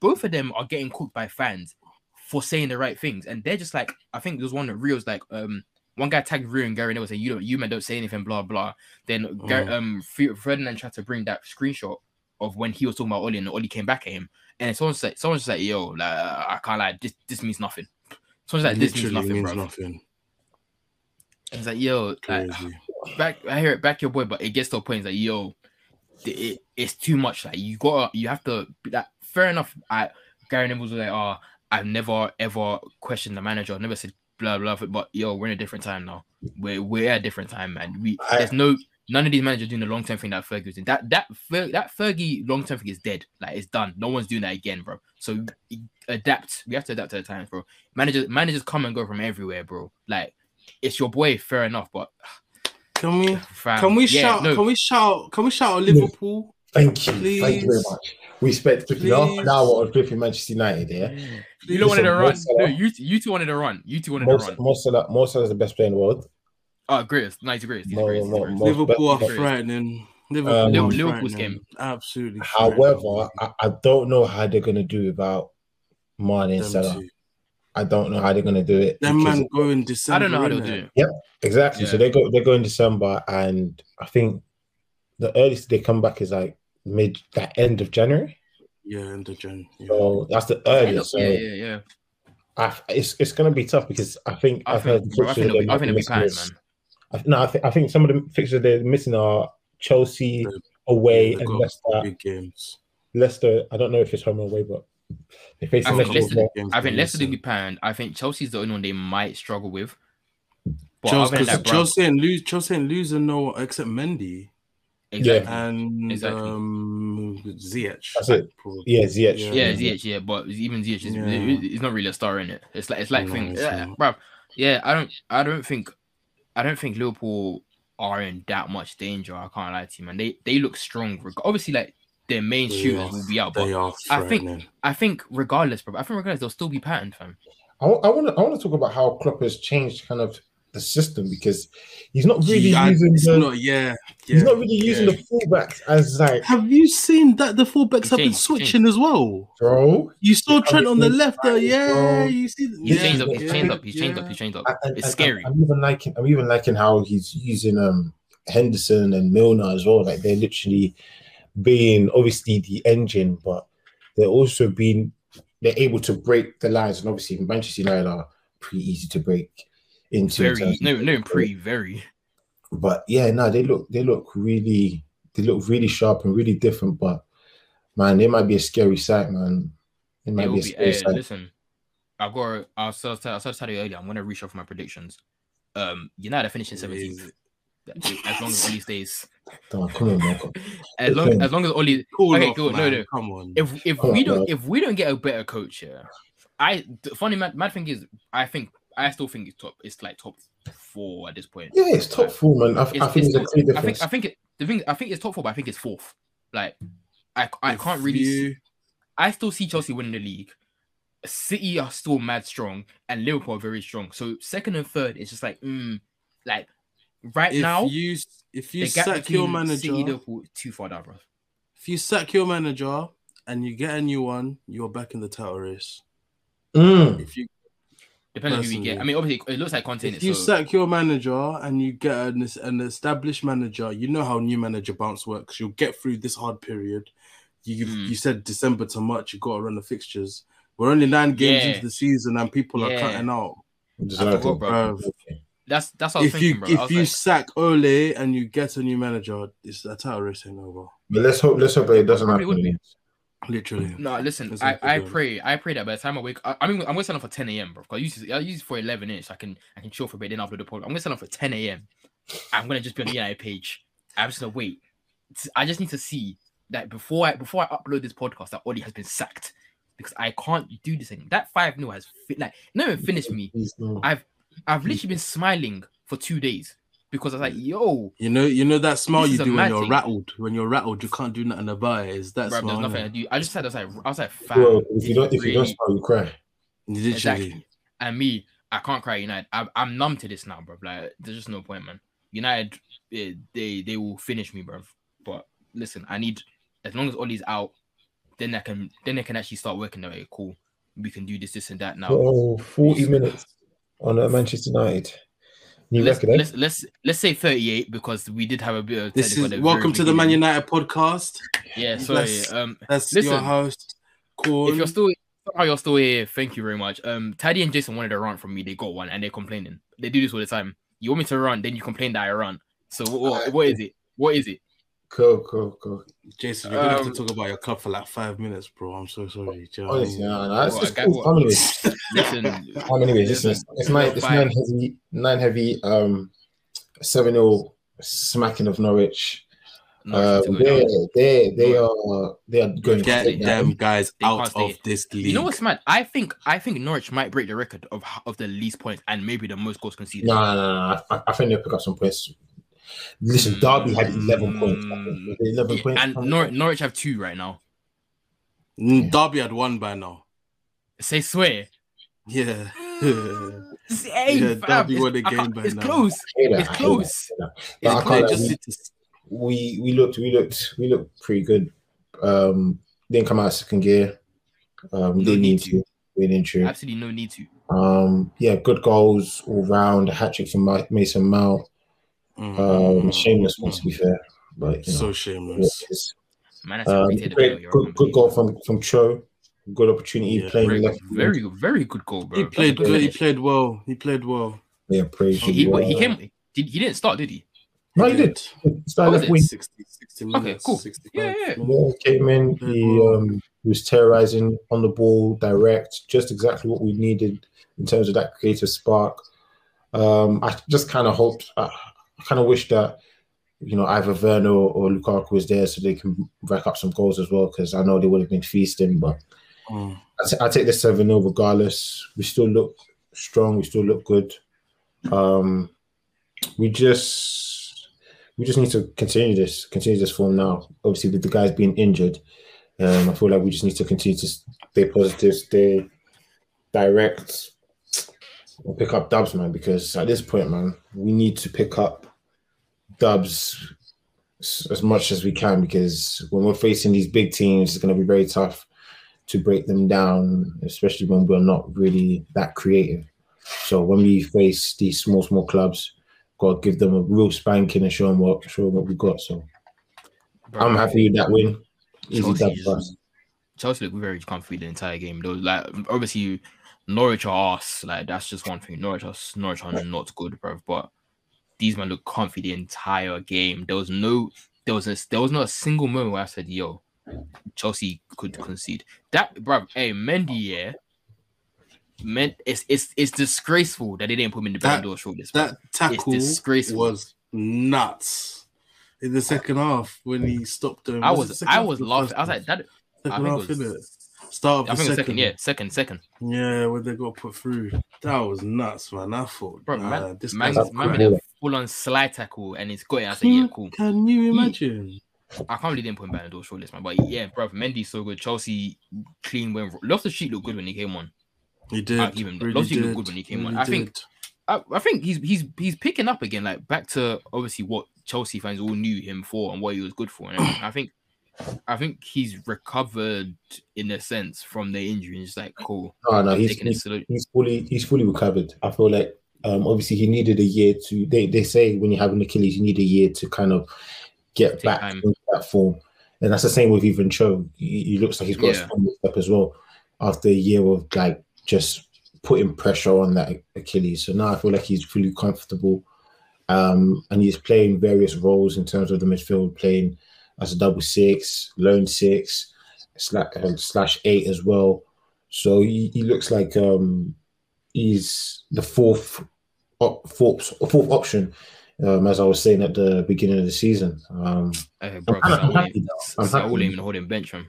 both of them are getting cooked by fans. for saying the right things, and they're just like, I think there's one that Rio's like, um, one guy tagged Rio and Gary Neville saying, "You don't, you men don't say anything, blah blah." Then Gar- Mm. um, Ferdinand tried to bring that screenshot of when he was talking about Oli, and Oli came back at him, and someone's like, someone's just like, "Yo, like, I can't like this this means nothing." Someone's like, "This means nothing, means bro." nothing. It's like, "Yo, like, back I hear it back your boy, but it gets to a point it's like yo, it, it- it's too much. Like you got to you have to be that fair enough. I Gary Neville was like, oh, I've never ever questioned the manager. I've never said blah blah. But yo, we're in a different time now. We're we're at a different time, man. We I- there's no none of these managers doing the long term thing that Fergie was doing. That that Fer- that Fergie long term thing is dead. Like it's done. No one's doing that again, bro. So adapt. We have to adapt to the times, bro. Managers managers come and go from everywhere, bro. Like it's your boy, fair enough, but Can we fam, can we yeah, shout no. can we shout can we shout out Liverpool? Thank you. Thank you very much. We spent flipping half an hour on flipping Manchester United, yeah. You don't wanted to run. No, you you two wanted to run. You two wanted Mo, to run. Mo Salah, Mo Salah is the best player in the world. Oh, greatest. Nice, greatest. He's Mo- greatest. He's Mo- greatest. Liverpool are but- frightening. Liverpool Um, Liverpool's game. Absolutely. However, I, I don't know how they're gonna do without Mane and Salah. I don't know how they're gonna do it. Them man go in December. I don't know how they'll innit? do it. Yep, exactly. Yeah. So they go they go in December, and I think the earliest they come back is like mid that end of January. Yeah, end of Jan. Yeah. So that's the earliest. So Yeah, yeah, yeah. I, it's it's gonna be tough because I think I I've heard think, the bro, I think they'll be, they're I think they'll be missing panned, is- man. I, no, I think I think some of the fixtures they're missing are Chelsea The- away Yeah, and Leicester. big games. Leicester, I don't know if it's home or away, but they face I think Leicester. Leicester, as well. games I think Leicester will be panned. I think Chelsea's the only one they might struggle with. But Chelsea, other than 'cause that, bro, Chelsea and lose, Chelsea and losing no except Mendy exactly. and Exactly. um Ziyech. That's it. Probably. Yeah, Ziyech. Yeah. Yeah, Ziyech, yeah, but even Ziyech is Yeah. he's not really a star in it. It's like it's like No, things, it's yeah, bro. Yeah, I don't, I don't think, I don't think Liverpool are in that much danger. I can't lie to you, man. They they look strong. Obviously, like their main They shooters are- will be out, but I think- I think regardless, bro, I think regardless they'll still be patterned, fam. I, want to I want to talk about how Klopp has changed kind of the system because he's not really Yeah, using it's the not, yeah, he's not really using yeah. the fullbacks as like Have you seen that the fullbacks have been switching as well? bro. You saw Trent on the left there, yeah. bro. You see, He's Yeah, changed up. He's changed up. He's changed up. yeah. He's changed up. And- It's and- scary. I'm even liking I'm even liking how he's using um Henderson and Milner as well. Like they're literally being obviously the engine, but they're also being they're able to break the lines. And obviously Manchester United are pretty easy to break into. in Very terms of- no, no, pretty very. but yeah, no, they look they look really they look really sharp and really different. But man, they might be a scary sight, man. It might It be will a be. scary Hey, sight. listen, I've got. I'll tell. I'll tell you earlier. I'm gonna reshuffle my predictions. Um, United finishing 17th. As long as Oli stays. Come on, come on, man. (laughs) As long as long as Oli. Cool Okay, off, cool. No, man. no. Come on. If if Come we on, don't man. if we don't get a better coach here, I the funny mad, mad thing is I think I still think it's top. It's like top four at this point. Yeah, it's top four, man. I, I think it's it's a clear I think. I think it, the thing I think it's top four, but I think it's fourth. Like I I If can't really. see- I still see Chelsea winning the league. City are still mad strong, and Liverpool are very strong. So second and third is just like, mm, like right if now, you if you the sack your manager, City Liverpool too far down, bro. if you sack your manager and you get a new one, you're back in the title race. Mm. If you Depends on who you get. I mean, obviously, it looks like Conte. if you so, sack your manager and you get an, an established manager, you know how new manager bounce works. You'll get through this hard period. You Mm. you said December to March, you got to run the fixtures. We're only nine games Yeah. into the season and people are cutting out. Exactly. forgot, that's that's what I was If thinking, you bro. if you like, sack Ole and you get a new manager, it's a title race ain't over. But let's hope let's hope it doesn't Probably happen. Literally. No, listen. That's I, I pray. I pray that by the time I wake, I, I mean, I'm gonna sign up for 10 a.m. bro. Cause I use it- I use it for 11 inch. I can I can chill for a bit. Then after the podcast, I'm gonna sign up for 10 a.m. I'm gonna just be on the United page. I'm just gonna wait. I just need to see that before I before I upload this podcast that Oli has been sacked because I can't do this anymore. That five 0 has fi- like not even finished me. I've I've literally been smiling for two days because I was like, yo, You know, you know that smile you do when you're thing. rattled. When you're rattled, you can't do nothing about it. Is that bro, smile? there's nothing I do. I just said I was like I was like, fam, Bro, if you don't is if you don't smile, you cry. Literally. Exactly. And me, I can't cry United. I, I'm numb to this now, bro. Like, there's just no point, man. United, eh, they they will finish me, bro. But listen, I need as long as Ollie's out, then I can then they can actually start working their way. Cool. we can do this, this, and that now. Oh, 40 minutes on uh, Manchester United. New let's, record, eh? let's let's let's say 38 because we did have a bit of This is welcome very to the Man. United podcast. Yeah, sorry. Let's- Um, That's Listen, your host, Corn. if you're still how you're still here, thank you very much. Um, Taddy and Jason wanted a rant from me. They got one and they're complaining. They do this all the time. You want me to run, then you complain that I run. So what, what, what is it? What is it? Cool, cool, cool. Jason, you're gonna have Um, to talk about your club for like five minutes, bro. I'm so sorry. Do you know what I Honestly, mean? no, no, it's, Well, (laughs) it's cool. what- Listen, um, anyways, listen, it's, it's nine, it's nine heavy, nine heavy, um, seven 0 smacking of Norwich. Norwich Um, they, they, they are, they are going to Get take that. them guys out can't stay. of this league. You know what's mad? I think I think Norwich might break the record of of the least points and maybe the most goals conceded. No, no, no, no. I, I think they'll pick up some points. Listen, Derby had 11 points. I think. Was it 11 Yeah, points. and Nor- Norwich have two right now. Mm, Derby had one by now. Say swear. Yeah. (laughs) Hey, Yeah, fam, Derby it's, won the game by it's now. close. That, It's I hate that, close. I hate that. It's But I clear, can't, just we, sit we we looked we looked we looked pretty good. Um, didn't come out of second gear. Um, No didn't need need to. to. We didn't true. Absolutely no need to. Um, yeah, good goals all round. A hat trick from Mason Mount. Mm, Um, shameless one to be fair, but you know, So shameless. is. Man, Um, great, good, good goal from from Cho. Good opportunity Yeah, playing Very, left. very, very good goal, bro. He played good good. He played well. He played well. Yeah, praise He, he, you. he Uh, came. Did he didn't start? Did he? No, he did. Started Oh, left it? wing. 60, 60 minutes. cool. 65 Yeah, yeah. minutes. Yeah, came in. He um he was terrorizing on the ball, direct, just exactly what we needed in terms of that creative spark. Um, I just kind of hoped, I, I kind of wish that you know either Werner or, or Lukaku was there so they can rack up some goals as well because I know they would have been feasting. But Mm. I, t- I take the seven 0 regardless. We still look strong. We still look good. Um, we just we just need to continue this, continue this form now. Obviously, with the guys being injured, um, I feel like we just need to continue to stay positive, stay direct, and pick up dubs, man. Because at this point, man, we need to pick up dubs as much as we can. Because when we're facing these big teams, it's going to be very tough to break them down, especially when we're not really that creative. So when we face these small, small clubs, to give them a real spanking and show them what, show them what we got. So Bro, I'm happy with that win. Easy Chelsea dub is- for us. Chelsea look very comfy the entire game. Though, like obviously Norwich are us. Like that's just one thing. Norwich are Norwich are not good, bro. But these men look comfy the entire game. There was no, there was a, there was not a single moment where I said, "Yo, Chelsea could concede." That, bro. Hey, Mendy, yeah. Men, it's it's it's disgraceful that they didn't put him in the That- back door shoulders. bro. That tackle disgraceful. was nuts in the second half when he stopped him. I it was I was laughing. I was like, that. I second think half, it was. Start of I the think it second. second. Yeah, second, second. Yeah, when they got put through. That was nuts, man. I thought, Bro, nah, man, this man, man, a full on slide tackle and it's got it. I said, yeah, cool. Can you imagine? I can't believe they didn't put him back in the door shortlist, man. But yeah, bro, Mendy's so good. Chelsea clean when Loftus Cheek looked good when he came on. He did. Uh, even really Loftus did. looked good when he came on. really I think. I, I think he's he's he's picking up again, like back to obviously what Chelsea fans all knew him for and what he was good for. And. I think I think he's recovered in a sense from the injury. And it's like cool. No, no, he's, he's he's fully he's fully recovered. I feel like um, obviously he needed a year to. They, they say when you have an Achilles, you need a year to kind of get back time. into that form, and that's the same with even Cho. He, he looks like he's got Yeah. a strong step as well after a year of like just putting pressure on that Achilles. So now I feel like he's fully comfortable, um, and he's playing various roles in terms of the midfield, playing as a double six, lone six, slash, uh, slash eight as well. So he, he looks like um, he's the fourth op, fourth fourth option, um, as I was saying at the beginning of the season. Um, Uh, bro, I'm Saul happy. I'm Saul happy. even holding bench from.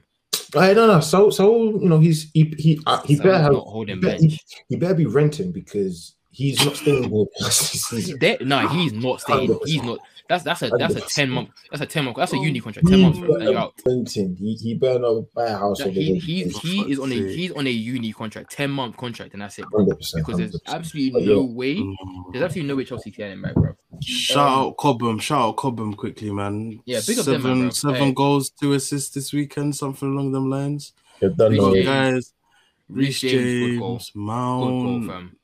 I don't know. So so you know he's he he uh, he Saul's better have not holding he better, bench. he, he better be renting because he's not staying here past this (laughs) He- season. they- no, he's not staying. 100%. He's not. That's that's a that's a 100%. ten month. That's a ten month. That's a uni contract. Ten months. Bro, you're out. renting. He, he better not buy a house That he there. he he is on a he's on a uni contract, ten month contract, and that's it. bro. Hundred percent. Because there's absolutely no way. Mm. There's absolutely no way Chelsea can him back, bro. Shout Um, out Cobham. Shout out Cobham quickly, man. Yeah, big up them, seven man, seven Hey. goals, two assists this weekend, something along them lines. They've done Big no up Appreciate way. it. guys. Reece Reece James. James, Mount, fam.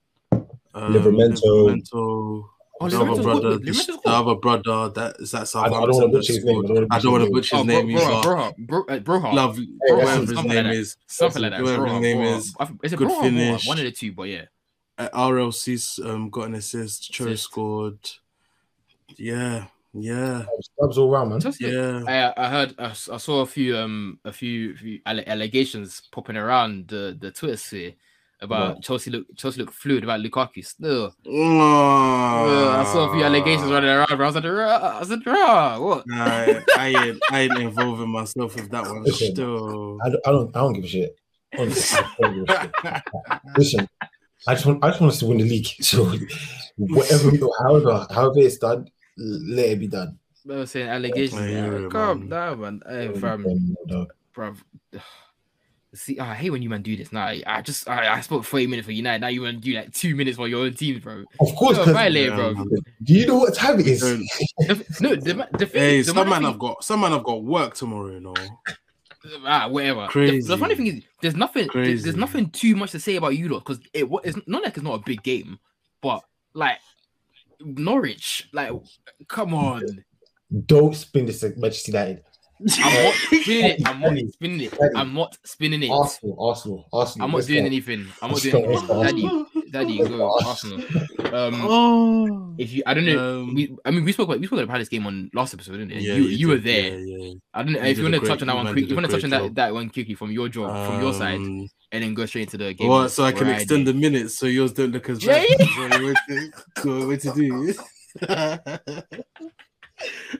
Um, Livramento. Livramento, Oh, the other brother, good. the, Livramento's the other brother that is that I, I don't want Southampton. to that butcher his name. scored. I don't want to butcher Oh, his bro, name either. Broha, Bro, uh, Broha. Love Hey, whatever his name like that. is. Something like that. Whoever his Broha, name is. it's a Is Good Broha or Broha? finish. One of the two, but yeah. Uh, RLC's um, got an assist. Cho scored. Yeah, yeah, Stubbs all round, man. Just yeah. I, I heard I saw a few um a few, few allegations popping around the the Twitter sphere about Right. Chelsea look Chelsea look fluid about Lukaku still. Oh, I saw a few allegations running around. Bro. I was like, "Rah," I said, "Rah, what? Nah, I, I ain't, I ain't involving myself with that one. Listen, Still, I don't, I don't, I don't give a shit. Honestly, I give a shit. (laughs) Listen, I just want, I just want us to win the league. (laughs) So whatever, however, however it's done, let it be done. They were saying allegations. I hear Yeah, calm man. down, man. Hey, fam, no, bruv. (sighs) See, I hate when you man do this. Now I just I, I spoke 40 minutes for United. Now you want to do like two minutes for your own team, bro. Of course, You're 'cause- violating, Yeah, bro. do you know what time it is? The- no, the, the thing, Hey, the some man thing- have got some man have got work tomorrow, you know. (laughs) ah, whatever. The- The, funny thing is, there's nothing. there- There's nothing too much to say about you lot because it wa- it's not like it's not a big game, but like Norwich, like come on. Don't spin this at Manchester United. I'm not (laughs) spinning it. I'm not spinning it. I'm not spinning it. Arsenal, Arsenal, Arsenal. I'm not doing anything. I'm not doing go, let's go. anything. Daddy, daddy, go Arsenal. Um, Oh, if you, I don't know. Um, we, I mean, we spoke about we spoke about the Palace game on last episode, didn't it? yeah, you, you, were did, there. Yeah, yeah. I don't know You if you want to touch on that one man quick. You want to touch on that job. that one quickly from your job, from your side, Um, and then go straight into the game. Well, so I can extend the minutes so yours don't look as bad. What to, so what to do? (laughs)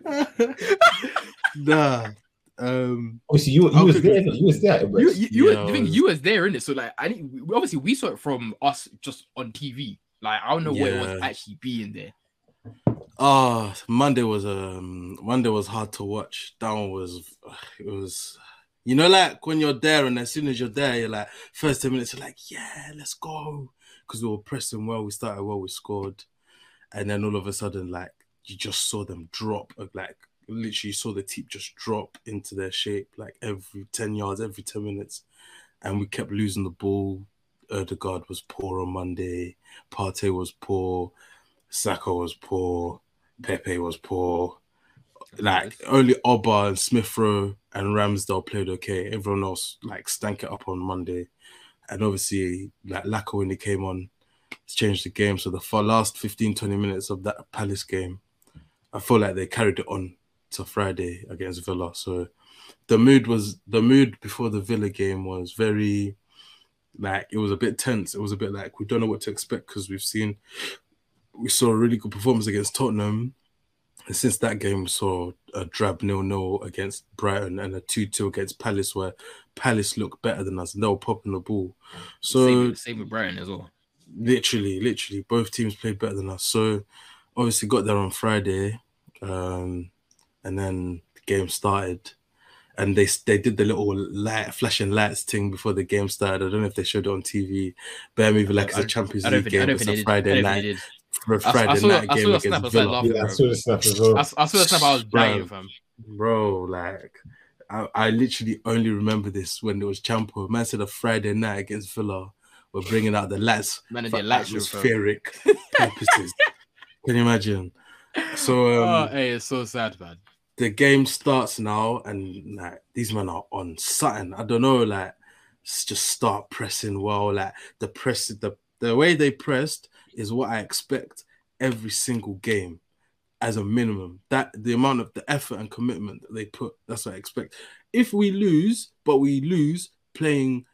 (laughs) nah. Um, Obviously, you, you was there. you- innit? You was there. You, you, you, Yeah, were, the thing, I was- you was there in it, so like I didn't, obviously we saw it from us just on TV. Like I don't know what it was actually being there. Ah, Monday was um Monday was hard to watch. That one was it was you know like when you're there and as soon as you're there, you're like first 10 minutes, you're like, yeah, let's go. Because we were pressing well, we started well, we scored. And then all of a sudden, like you just saw them drop, uh, like literally saw the team just drop into their shape, like every 10 yards, every 10 minutes. And we kept losing the ball. Odegaard was poor on Monday, Partey was poor, Saka was poor, Pepe was poor. Like only Oba and Smith Rowe and Ramsdale played okay. Everyone else like stank it up on Monday. And obviously, like Lacko when he came on, it's changed the game. So the last 15, 20 minutes of that Palace game, I feel like they carried it on to Friday against Villa. So the mood was the mood before the Villa game was very like it was a bit tense. It was a bit like we don't know what to expect because we've seen we saw a really good performance against Tottenham. And since that game, we saw a drab nil nil against Brighton and a 2 2 against Palace, where Palace looked better than us and they were popping the ball. So, same, with- same with Brighton as well. literally, literally, both teams played better than us. So, obviously, got there on Friday, um, and then the game started. And they they did the little light flashing lights thing before the game started. I don't know if they showed it on TV. Bear me like it's a Champions League game. don't It's a did. I Friday don't night they did. for a I- I Friday saw- night I game saw a against I Villa. laughing. Yeah, I saw the snap as well. I, I saw the snap. I was dying, Bruv. fam. Bro, like I, I literally only remember this when it was Champo. Man said a Friday night against Villa. We're bringing out the lights Man, for they light atmospheric (laughs) purposes. Can you imagine? So um, oh, hey, it's so sad, man. The game starts now, and like these men are on something. I don't know, like just start pressing well. Like the press, the the way they pressed is what I expect every single game as a minimum. That the amount of the effort and commitment that they put, that's what I expect. If we lose, but we lose playing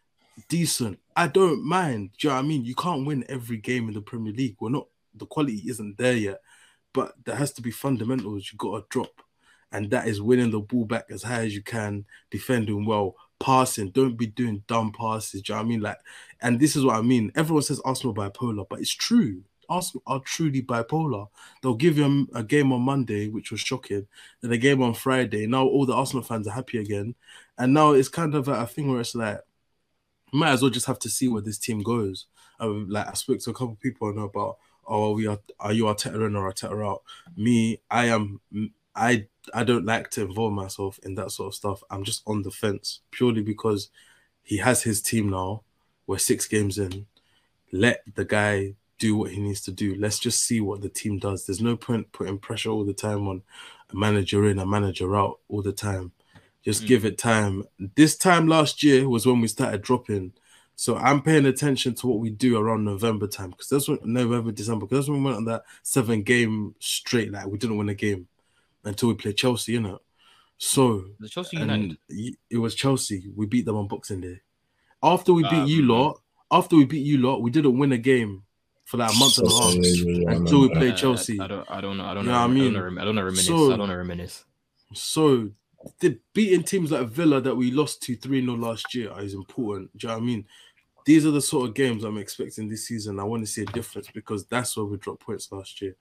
decent, I don't mind. Do you know what I mean? You can't win every game in the Premier League. We're not the quality isn't there yet, but there has to be fundamentals you gotta drop. And that is winning the ball back as high as you can, defending well, passing. Don't be doing dumb passes. Do you know what I mean? Like, and this is what I mean. Everyone says Arsenal bipolar, but it's true. Arsenal are truly bipolar. They'll give you a, game on Monday, which was shocking, then a game on Friday. Now all the Arsenal fans are happy again, and now it's kind of a, thing where it's like, might as well just have to see where this team goes. I, like I spoke to a couple of people about, oh, we are are you Arteta in or Arteta out? Me, I am. I I don't like to involve myself in that sort of stuff. I'm just on the fence purely because he has his team now We're six games in. Let the guy do what he needs to do. Let's just see what the team does. There's no point putting pressure all the time on a manager in, a manager out all the time. Just Mm. give it time. This time last year was when we started dropping. So I'm paying attention to what we do around November time because that's when November, December, because that's when we went on that seven game straight. Like we didn't win a game until we played Chelsea, you know. So The Chelsea United. and y- it was Chelsea. We beat them on Boxing Day. After we beat you lot, after we beat you lot, we didn't win a game for like a month and a half Yeah, yeah, yeah, I until we played Chelsea. I don't. I don't know. I don't You know. know what I I mean? don't know. I don't know. Reminisce. So- I don't know. Reminisce. So the beating teams like Villa that we lost to 3 0 last year is important. Do you know what I mean? These are the sort of games I'm expecting this season. I want to see a difference because that's where we dropped points last year.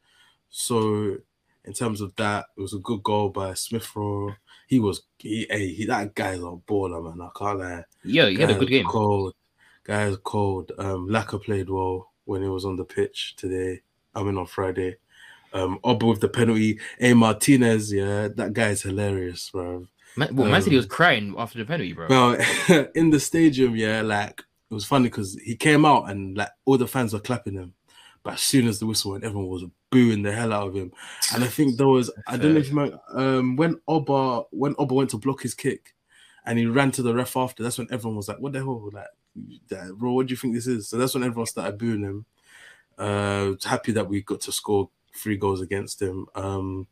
So in terms of that, it was a good goal by Smith Rowe. He was he, hey, he that guy's a baller, man. I can't lie. Yeah, he had a good was game. Cold. Guys cold. Um Laka played well when he was on the pitch today. I mean on Friday. Um Oba with the penalty. A Martinez, yeah, that guy is hilarious, bro. Man, well, Man City was Um, crying after the penalty, bro. Well, (laughs) in the stadium, yeah, like it was funny because he came out and like all the fans were clapping him. But as soon as the whistle went, everyone was booing the hell out of him. And I think there was I don't know if you remember um, when Oba when Oba went to block his kick and he ran to the ref after, that's when everyone was like, What the hell? Like bro, what do you think this is? So that's when everyone started booing him. Uh happy that we got to score three goals against him. Um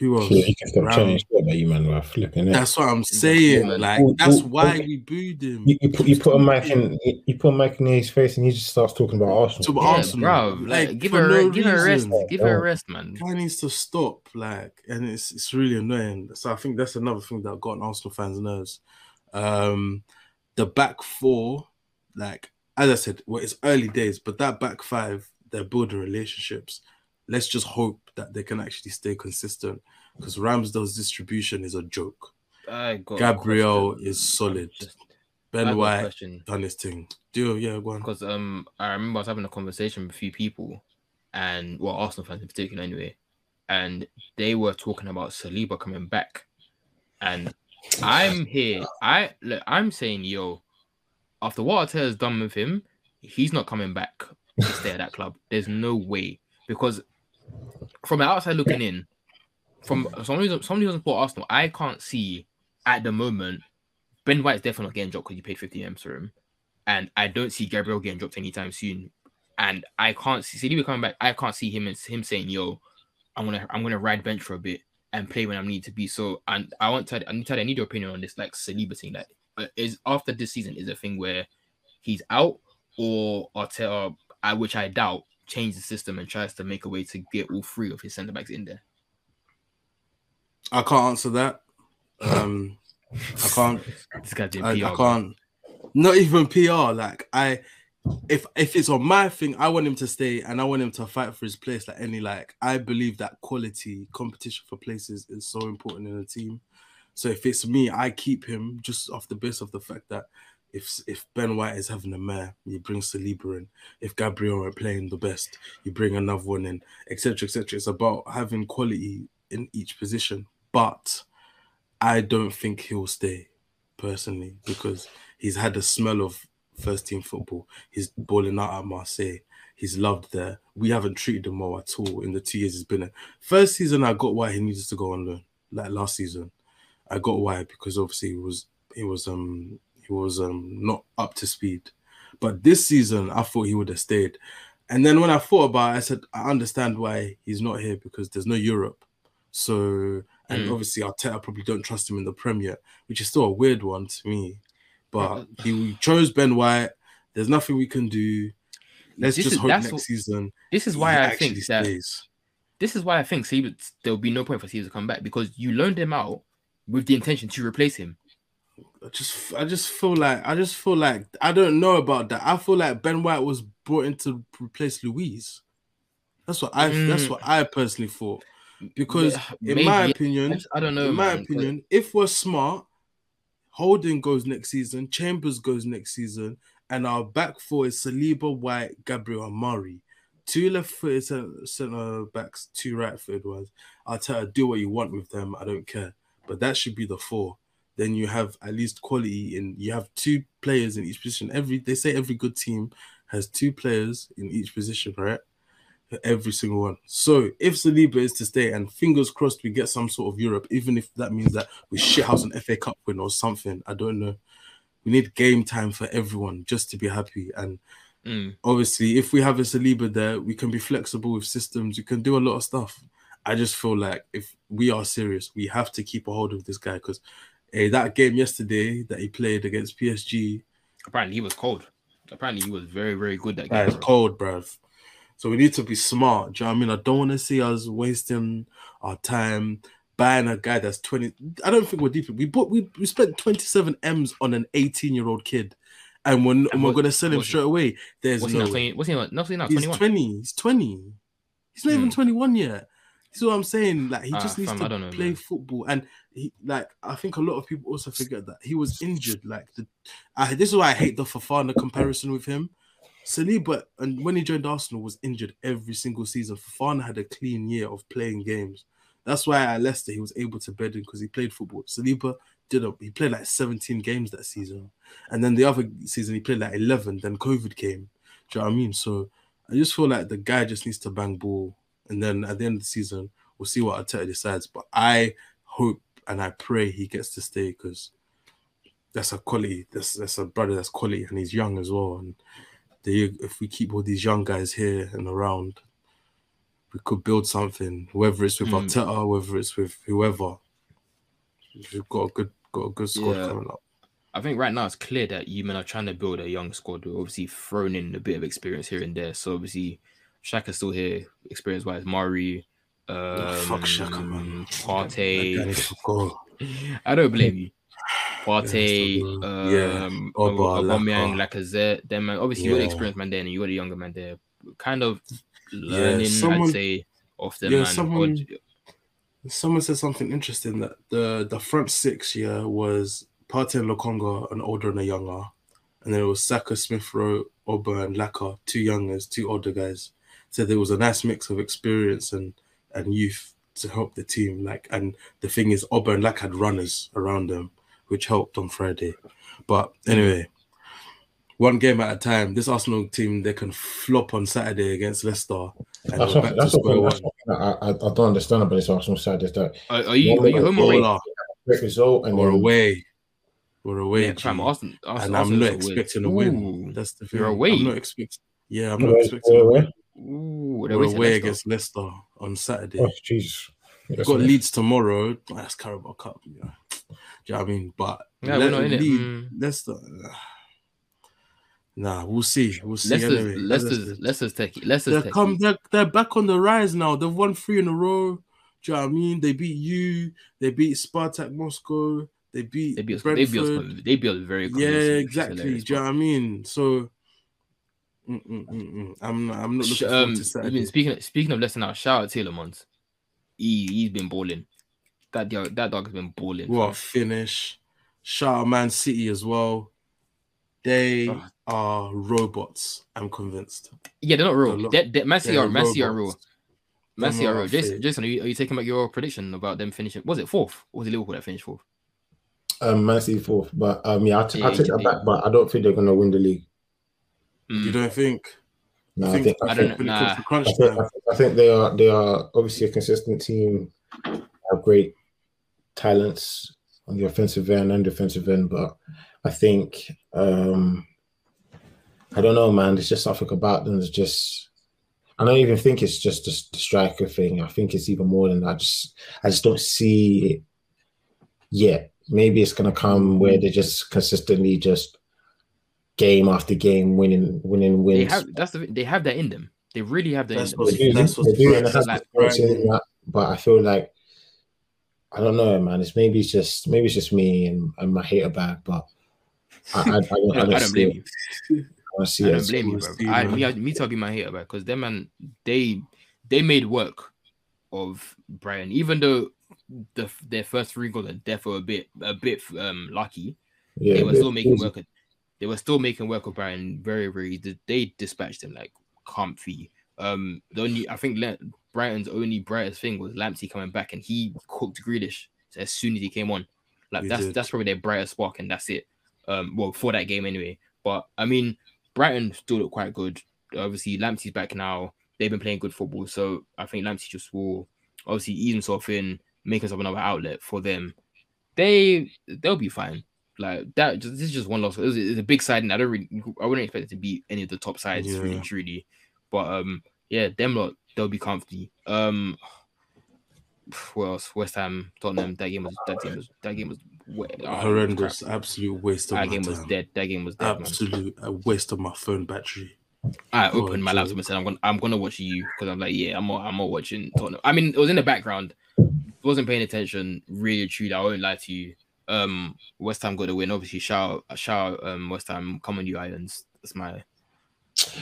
who else? Yeah, you can stop Ram- chatting shit about you, man. We're flipping it. That's what I'm saying. man. Like Well, that's well, why okay. we booed him. You, you put you put a mic in you put a mic in his face and he just starts talking about Arsenal. To yeah, Arsenal, bro. like, Like, give for her, a, no re- give her a rest. reason. Give her a rest, man. guy needs to stop, like, and it's it's really annoying. So I think that's another thing that got on Arsenal fans' nerves. Um, the back four, like as I said, well, it's early days, but that back five, they're building relationships. Let's just hope that they can actually stay consistent because Ramsdale's distribution is a joke. I got Gabriel is solid. Ben White done his thing. Do yeah, go on. because um I remember I was having a conversation with a few people, and well Arsenal fans in particular anyway, and they were talking about Saliba coming back, and I'm here. I look, I'm saying yo, after what has done with him, he's not coming back to stay at that club. There's no way because from the outside looking in, from someone who's someone who doesn't support Arsenal, I can't see at the moment. Ben White's definitely not getting dropped because you paid 50 M's for him, and I don't see Gabriel getting dropped anytime soon. And I can't see Saliba coming back. I can't see him and him saying, "Yo, I'm gonna I'm gonna ride bench for a bit and play when I need to be." So, and I want to I need to I need your opinion on this, like Saliba thing. That uh, is after this season is a thing where he's out or Arteta, I which I doubt, change the system and tries to make a way to get all three of his centre backs in there. I can't answer that. Um, I can't. (laughs) This guy's doing I, PR. I can't. Not even PR. Like I, if if it's on my thing, I want him to stay and I want him to fight for his place. Like any like, I believe that quality competition for places is so important in a team. So if it's me, I keep him just off the base of the fact that if if Ben White is having a mare, you bring Saliba in. If Gabriel are playing the best, you bring another one in, etc. etc. It's about having quality in each position. But I don't think he'll stay personally because he's had a smell of first team football. He's balling out at Marseille. He's loved there. We haven't treated him well at all in the two years he's been there. First season, I got why he needed to go on loan. Like last season, I got why because obviously he was he was um he was um not up to speed. But this season, I thought he would have stayed. And then when I thought about it, I said I understand why he's not here because there's no Europe. So and Mm. obviously Arteta probably don't trust him in the Premier, which is still a weird one to me. But he chose Ben White. There's nothing we can do. Let's This just is- hope next what- season This is why I think that stays. this is why I think Saliba, there will be no point for Saliba to come back because you loaned him out with the intention to replace him. I just I just feel like I just feel like I don't know about that. I feel like Ben White was brought in to replace Luiz. That's what I that's Mm. what I personally thought. Because Yeah, in my opinion, yes, I don't know. in my man, 'cause- opinion, if we're smart, Holding goes next season, Chambers goes next season, and our back four is Saliba, White, Gabriel, and Mari. Two left footed center, center backs, two right footed ones. I'll tell you, do what you want with them. I don't care. But that should be the four. Then you have at least quality and you have two players in each position. Every they say every good team has two players in each position, right? Every single one. So if Saliba is to stay, and fingers crossed we get some sort of Europe, even if that means that we shithouse an FA Cup win or something, I don't know. We need game time for everyone just to be happy. And Mm. obviously, if we have a Saliba there, we can be flexible with systems. We can do a lot of stuff. I just feel like if we are serious, we have to keep a hold of this guy because eh, that game yesterday that he played against PSG, Apparently he was cold. Apparently he was very, very good that that game. is bro. cold, bruv. So we need to be smart. Do you know what I mean? I don't want to see us wasting our time buying a guy that's 20. I don't think we're deep. We bought we, we spent 27 M's on an 18 year old kid. And we're, and we're what- gonna sell him what's he- straight away. There's What's he no now? way. 20, what's he now? No, he's not He's 21. 20. He's 20. He's not even Hmm. 21 yet. See what I'm saying? Like he Ah, just needs fam, to know, play man. football, and he like I think a lot of people also forget that he was injured. Like the, I, this is why I hate the Fofana comparison with him. Saliba, and when he joined Arsenal, was injured every single season. Fofana had a clean year of playing games. That's why at Leicester he was able to bed in because he played football. Saliba did a, he played like 17 games that season, and then the other season he played like 11. Then COVID came. Do you know what I mean? So I just feel like the guy just needs to bang ball, and then at the end of the season we'll see what Arteta decides. But I hope and I pray he gets to stay because that's a quality. That's that's a brother that's quality, and he's young as well. And the, if we keep all these young guys here and around, we could build something. Whether it's with Mm. Arteta, whether it's with whoever, we've got a good got a good squad Yeah. coming up. I think right now it's clear that you men are trying to build a young squad. We're obviously thrown in a bit of experience here and there. So obviously Xhaka's still here, experience wise. Mari, um, Oh, fuck Xhaka, man. Partey. needs to go. (laughs) I don't blame you. (laughs) Partey, Yeah, um, Oba, Aubameyang, Laka. Lacazette. Then man, obviously you got the Yeah. experienced man there, and you got the younger man there. Kind of learning, someone- I'd say, off them yeah, man. someone- Someone said something interesting that the the front six yeah was Partey and Lokonga, an older and a younger, and then it was Saka, Smith Rowe, Oba, and Laka, two youngers, two older guys. So there was a nice mix of experience and and youth to help the team. Like, and the thing is, Oba and Laka had runners around them, which helped on Friday. But anyway, one game at a time. This Arsenal team they can flop on Saturday against Leicester, and That's we're what, that's what, that's what I, I, I don't understand about this Arsenal side is that Are, are you are you home or away? Baller. great result and We're then away. We're away. Yeah, fam, Arsenal, Arsenal, and I'm Arsenal's not a win. expecting a win. Ooh. That's the thing. You're away? I'm not expecting. Yeah, I'm not expecting. where- a win. Ooh, they're We're away to away Leicester. against Leicester on Saturday. oh Jesus. We've got nice. Leeds tomorrow. That's Carabao Cup. Yeah. Do you know what I mean? But Yeah, we're not in it. Leeds- Mm. Leicester. Nah, we'll see. We'll see. Leicester's, anyway. Leicester's, Leicester's techie. Leicester's They're techie. come. They're, they're back on the rise now. They've won three in a row. Do you know what I mean? They beat you. They beat Spartak Moscow. They beat They beat us. They beat Brentford. us. They beat us very. Yeah, convincingly, which is exactly. hilarious, Do you bro. know what I mean? So, mm, mm, mm, mm. I'm not. I'm not Sh- looking forward Um, to I Saturday. mean, speaking speaking of Leicester now, shout out Tielemans. He he's been balling. That dog, that dog has been balling. what a finish! Shout out Man City as well. They Oh. are robots. I'm convinced. Yeah, they're not real. They're lo- They, they, Man City They're are Man City are real. robots. Man City are are real. Jason. Jason, are you, are you taking back your prediction about them finishing? Was it fourth? Or was it Liverpool that finished fourth? Um, Man City fourth, but um, yeah, I'll, Yeah, I'll take yeah, that back. But I don't think they're gonna win the league. Mm. You don't think? No, I I think, think, I I don't think, know. when it comes Nah. I think, I think they are they are obviously a consistent team, have great talents on the offensive end and defensive end, but I think um I don't know, man. There's just something about them that's just I don't even think it's just the, the striker thing. I think it's even more than that. I just I just don't see it yet. Maybe it's gonna come where they're just consistently just game after game winning winning They wins. have that's the they have that in them. They really have that That's in what's- them. That's what's they do, and it Brent's has like, the experience in Brighton. that, but I feel like I don't know, man. It's maybe it's just maybe it's just me and, and my hater bag, but I, I, I, don't, I, (laughs) I don't, don't blame it. you. I don't see I don't blame you, bro. I, me, I- me to be my hater, bro, because them man, they they made work of Brighton, even though the their first three goals are therefore a bit a bit um lucky. Yeah, they were still making work. Of, they were still making work of Brighton very very. They, dispatched him like comfy. Um, the only I think Le- Brighton's only brightest thing was Lamptey coming back, and he cooked Grealish as soon as he came on. Like We that's did. that's probably their brightest spark, and that's it. Um, well, for that game anyway. But I mean, Brighton still look quite good. Obviously, Lamptey's back now. They've been playing good football, so I think Lamptey just will obviously ease himself in, make himself another outlet for them. They they'll be fine. Like that, just, this is just one loss. It was, it's a big side, and I don't really, I wouldn't expect it to beat any of the top sides, really, Yeah. and truly. But um, yeah, them lot they'll be comfy. Um, (sighs) what else? West Ham, Tottenham. That game was that game was that game was wa- oh, Horrendous, crap. absolute waste of That my game was dead. That game was dead. Absolute a waste of my phone battery. I Oh, opened my laptop and said, "I'm gonna, I'm gonna watch you," because I'm like, "Yeah, I'm, not, I'm not watching." Tottenham. I mean, it was in the background, wasn't paying attention. Really, truly, I won't lie to you. Um, West Ham got the win. Obviously, shout, shout, um, West Ham. Come on, you Irons. That's my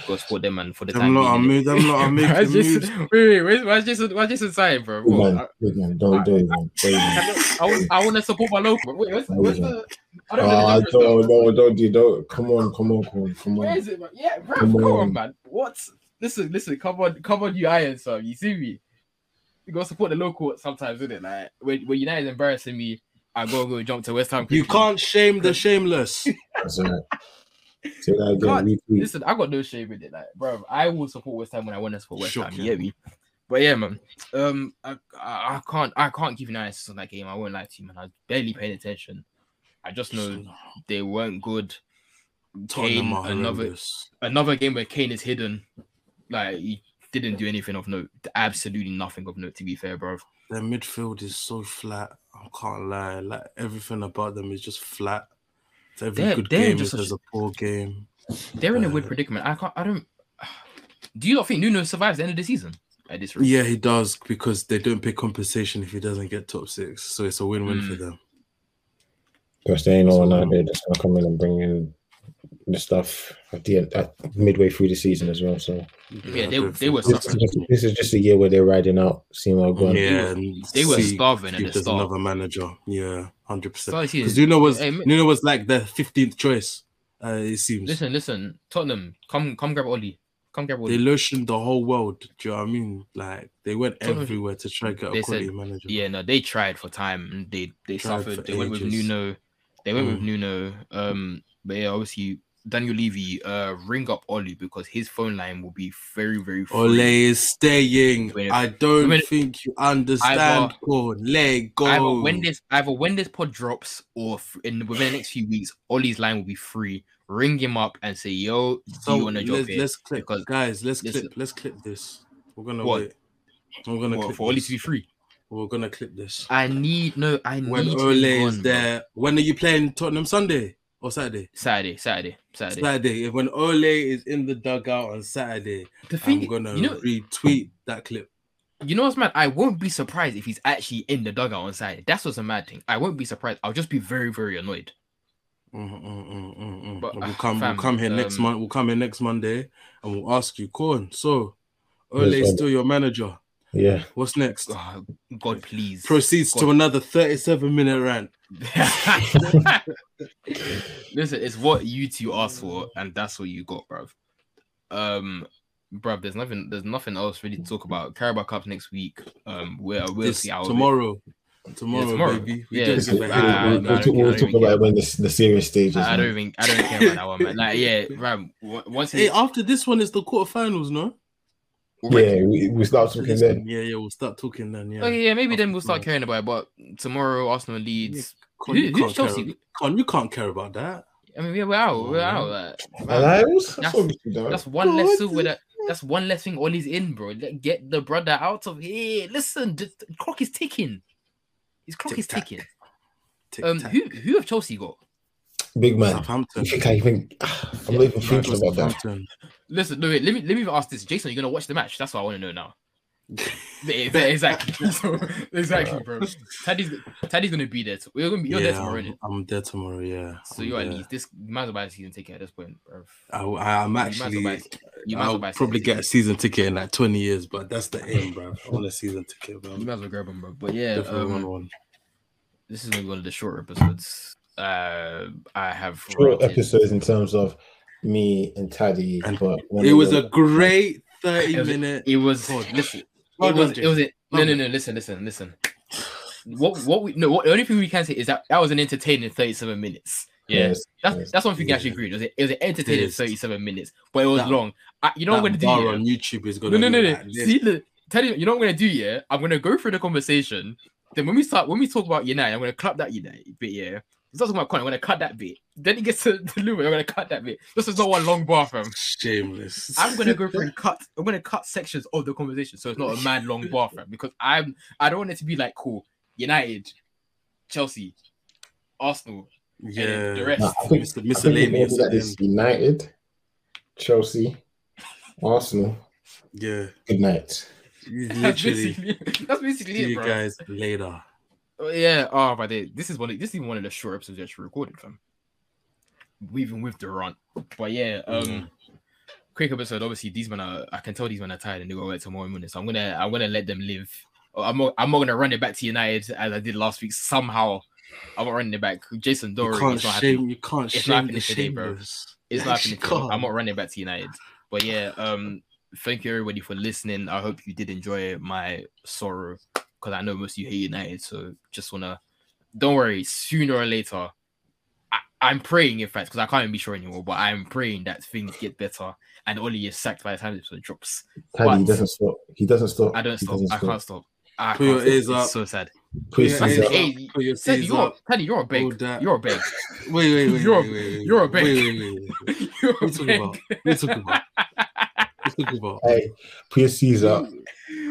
go support them and for the Them time lot are being. move- them lot are (laughs) making Why's Jason- moves. Wait, wait, wait, why's Jason? Why's Jason saying, bro? Big man, I, man, don't do it, man. Don't do it. I, want- I want to support my local. Wait, what's, what's the? I don't know. Ah, the genre no, stuff. no, don't do, don't. Come on, come on, come on, come on. is it, man? Yeah, bro, Come come, on. on. man. What? Listen, listen, come on, come on, you Irons, fam. You see me? You gotta support the local sometimes, isn't it? Like when, when United's embarrassing me, I go go jump to West Ham. You can't shame the shameless. (laughs) That's all right. Say that again. Can't- Listen, I got no shame in it, like, bro. I will support West Ham when I want to support West Ham. Shocking. You get me? But yeah, man. Um, I, I, I can't, I can't give you an analysis on that game. I won't lie to you, man. I barely paid attention. I just know they weren't good. Kane, another another game where Kane is hidden. Like he didn't do anything of note. Absolutely nothing of note. To be fair, bro. Their midfield is so flat. I can't lie. Like everything about them is just flat. It's every They're- good they're game just is a- there's a poor game. They're in a weird Uh, predicament. I can't. I don't. (sighs) Do you not think Nuno survives the end of the season at this rate? Yeah, he does because they don't pay compensation if he doesn't get top six. So it's a win-win for Mm. them. Because they ain't no one out there that's gonna come in and bring in the stuff at the end, at midway through the season as well. So Yeah, they- they were so. this is, just, this is just a year where they're riding out, seeing how going. Yeah, They were see starving at if the there's start. another manager. Yeah, hundred percent. Start of the Because. Nuno was Hey, Nuno was like the fifteenth choice. Uh, it seems Listen, listen, Tottenham, come, come grab Ole. Come grab Ole. they lotioned the whole world. Do you know what I mean? Like they went Tottenham- everywhere to try and get a quality said- manager. Yeah, no, they tried for time. and They they Tried suffered. They went with. Nuno. They went with Mm. Nuno. Um, but yeah, obviously Daniel Levy, uh, ring up Ole because his phone line will be very very. Free. Ole is staying. I don't think you understand. Let go. Either when this either when this pod drops or in within the next few weeks, Ole's line will be free. Ring him up and say, "Yo, do so you want to let's, it?" let's clip, Because- guys. Let's listen. clip. Let's clip this. We're gonna What? wait. We're gonna What, clip for Ole this. to be free. We're gonna clip this. I need no. I need When Ole is gone, bro. there. When are you playing Tottenham Sunday or Saturday? Saturday, Saturday, Saturday. Saturday. If when Ole is in the dugout on Saturday, The thing, I'm gonna you know, retweet that clip. you know what's mad? I won't be surprised if he's actually in the dugout on Saturday. That's what's a mad thing. I won't be surprised. I'll just be very, very annoyed. Mm, mm, mm. But, we'll uh, come. fam, we'll come here next um, month. We'll come here next Monday, and we'll ask you, Corn. So, Ole is still your manager. Yeah, What's next? Oh, God, please. Proceeds to another 37 minute rant. (laughs) Listen, it's what you two asked for, and that's what you got, bruv. Um, bruv, there's nothing, there's nothing else really to talk about. Carabao Cup next week. Um, we're we'll This see how it- tomorrow. Tomorrow, tomorrow. baby. We Yeah, don't it's- give a we'll, hell no, about we'll, talk, don't we'll care, talk about care. it when the, the serious stages. I don't even, I don't care about that one, man. Like, yeah, bruv. w- Once Hey, after this one is the quarterfinals, no? Yeah, we, we start talking then. Yeah, yeah, we'll start talking then. Yeah. okay, yeah, maybe then we'll start caring about it. But tomorrow, Arsenal leads. Con, Who- you, who's can't care, Chelsea? Con, you can't care about that. I mean, we're out. We're Oh, out. Like, And man, I was, that's, That's- that's one God. less silver that. That's one less thing Ole's in, bro. Let- Get the brother out of here. Listen, the, the clock is ticking. His clock is Tick-tack. ticking. Tick, Um, who who have Chelsea got? big man. Southampton. You think I even? (sighs) I'm not even thinking about that. Listen, no, wait, let me let me ask this, Jason. You're you gonna watch the match? That's what I want to know now. Yeah, exactly, So, (laughs) exactly, bro. (laughs) Teddy's Teddy's gonna be there. t- We're gonna be, you're there tomorrow, I'm. I'm there tomorrow. Yeah. So I'm you're at there. least this. You might as well buy a season ticket at this point, bro. I, I, I'm You might as well buy- you might as I'll buy probably get a season ticket in like 20 years, but that's the aim, bro. I want a season ticket, bro. You might as well grab them, bro. But yeah, um, one. this is gonna be one of the shorter episodes. Uh, I have Short rated- episodes in terms of me and Teddy. And but (laughs) It was a great 30 It was- minute. It was listen. Well it was. It was. It, no, no, no. Listen, listen, listen. what what we no what, the only thing we can say is that that was an entertaining 37 minutes. Yeah, Yes, that's yes. that's one thing I actually agree. It was, a, it was an entertaining is. 37 minutes, but it was That- long. I, you know what I'm gonna do? yeah? on YouTube is No, gonna no, no, look no. See, look, tell you, you know what I'm gonna do? Yeah, I'm gonna go through the conversation. Then when we start, when we talk about United, I'm gonna clap that United bit. Yeah, it's not talking about Conor. I'm gonna cut that bit. Then it gets to (laughs) the Lumen. I'm gonna cut that bit. This is not one long bar, fam. Shameless. I'm gonna go (laughs) through and cut. I'm gonna cut sections of the conversation, so it's not a mad long bar, fam. Because I'm, I don't want it to be like cool. United, Chelsea, Arsenal. yeah. the rest. Nah, I think, Mis- I think we're gonna miscellaneous. do that at this. United, Chelsea, Arsenal. Yeah. Good night. You That's (laughs) Literally. basically, that's basically See it, you bro. guys later. Oh, yeah. Oh, but they, this is one. Of, this is one of the short episodes we actually recorded, from. Even with the run, but yeah. Um, Yeah. quick episode. Obviously, these men are. I can tell these men are tired and they go work tomorrow morning. So I'm gonna. I'm gonna let them live. Oh, I'm. Not, I'm not gonna run it back to United as I did last week. Somehow, I'm not running it back. Jason You can't not happy. shame. You can't It's shame not the happening today, bro. It's not happening. I'm not running back to United. But yeah, um, thank you everybody for listening. I hope you did enjoy my sorrow because I know most of you hate United. So just wanna, don't worry. Sooner or later, I, I'm praying in fact because I can't even be sure anymore. But I'm praying that things get better and Ole is sacked by the time this episode drops. Teddy he doesn't stop. He doesn't stop. I don't stop. doesn't I can't stop. I Put your can't stop. ears It's up. so sad. Put your Put hands your up. Hey, Put your Teddy, you're up. Teddy, you're a beg. You're a beg. Wait, wait, wait. You're- wait, wait, wait, you're a wait, beg. Wait, wait, wait, wait. (laughs) you're a are you talking beg. about? What are you talking about? What are you talking about? Hey, put your C's up. (laughs)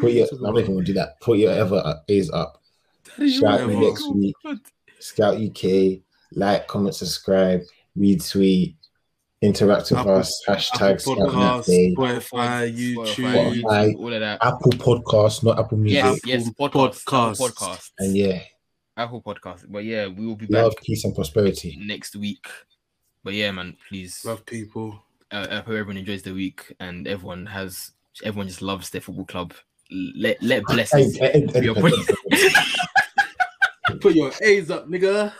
Put your. Talk I'm not even gonna do that. Put your ever A's up. Teddy, Shout me next Oh, week. God. Scout UK. Like, comment, subscribe, retweet, interact with Apple- us. Hashtag Apple Scout Podcasts, Spotify, YouTube, Spotify. all of that. Apple Podcast, not Apple Music. Yes, yes, Apple podcast, podcast, And yeah, Apple podcast. But yeah, we will be back love, peace, and prosperity. next week. But yeah, man, please. love people. Uh, I hope everyone enjoys the week and everyone has everyone just loves their football club. Let let blessings hey, hey, hey, upon hey, you. (laughs) Put your A's up, nigga.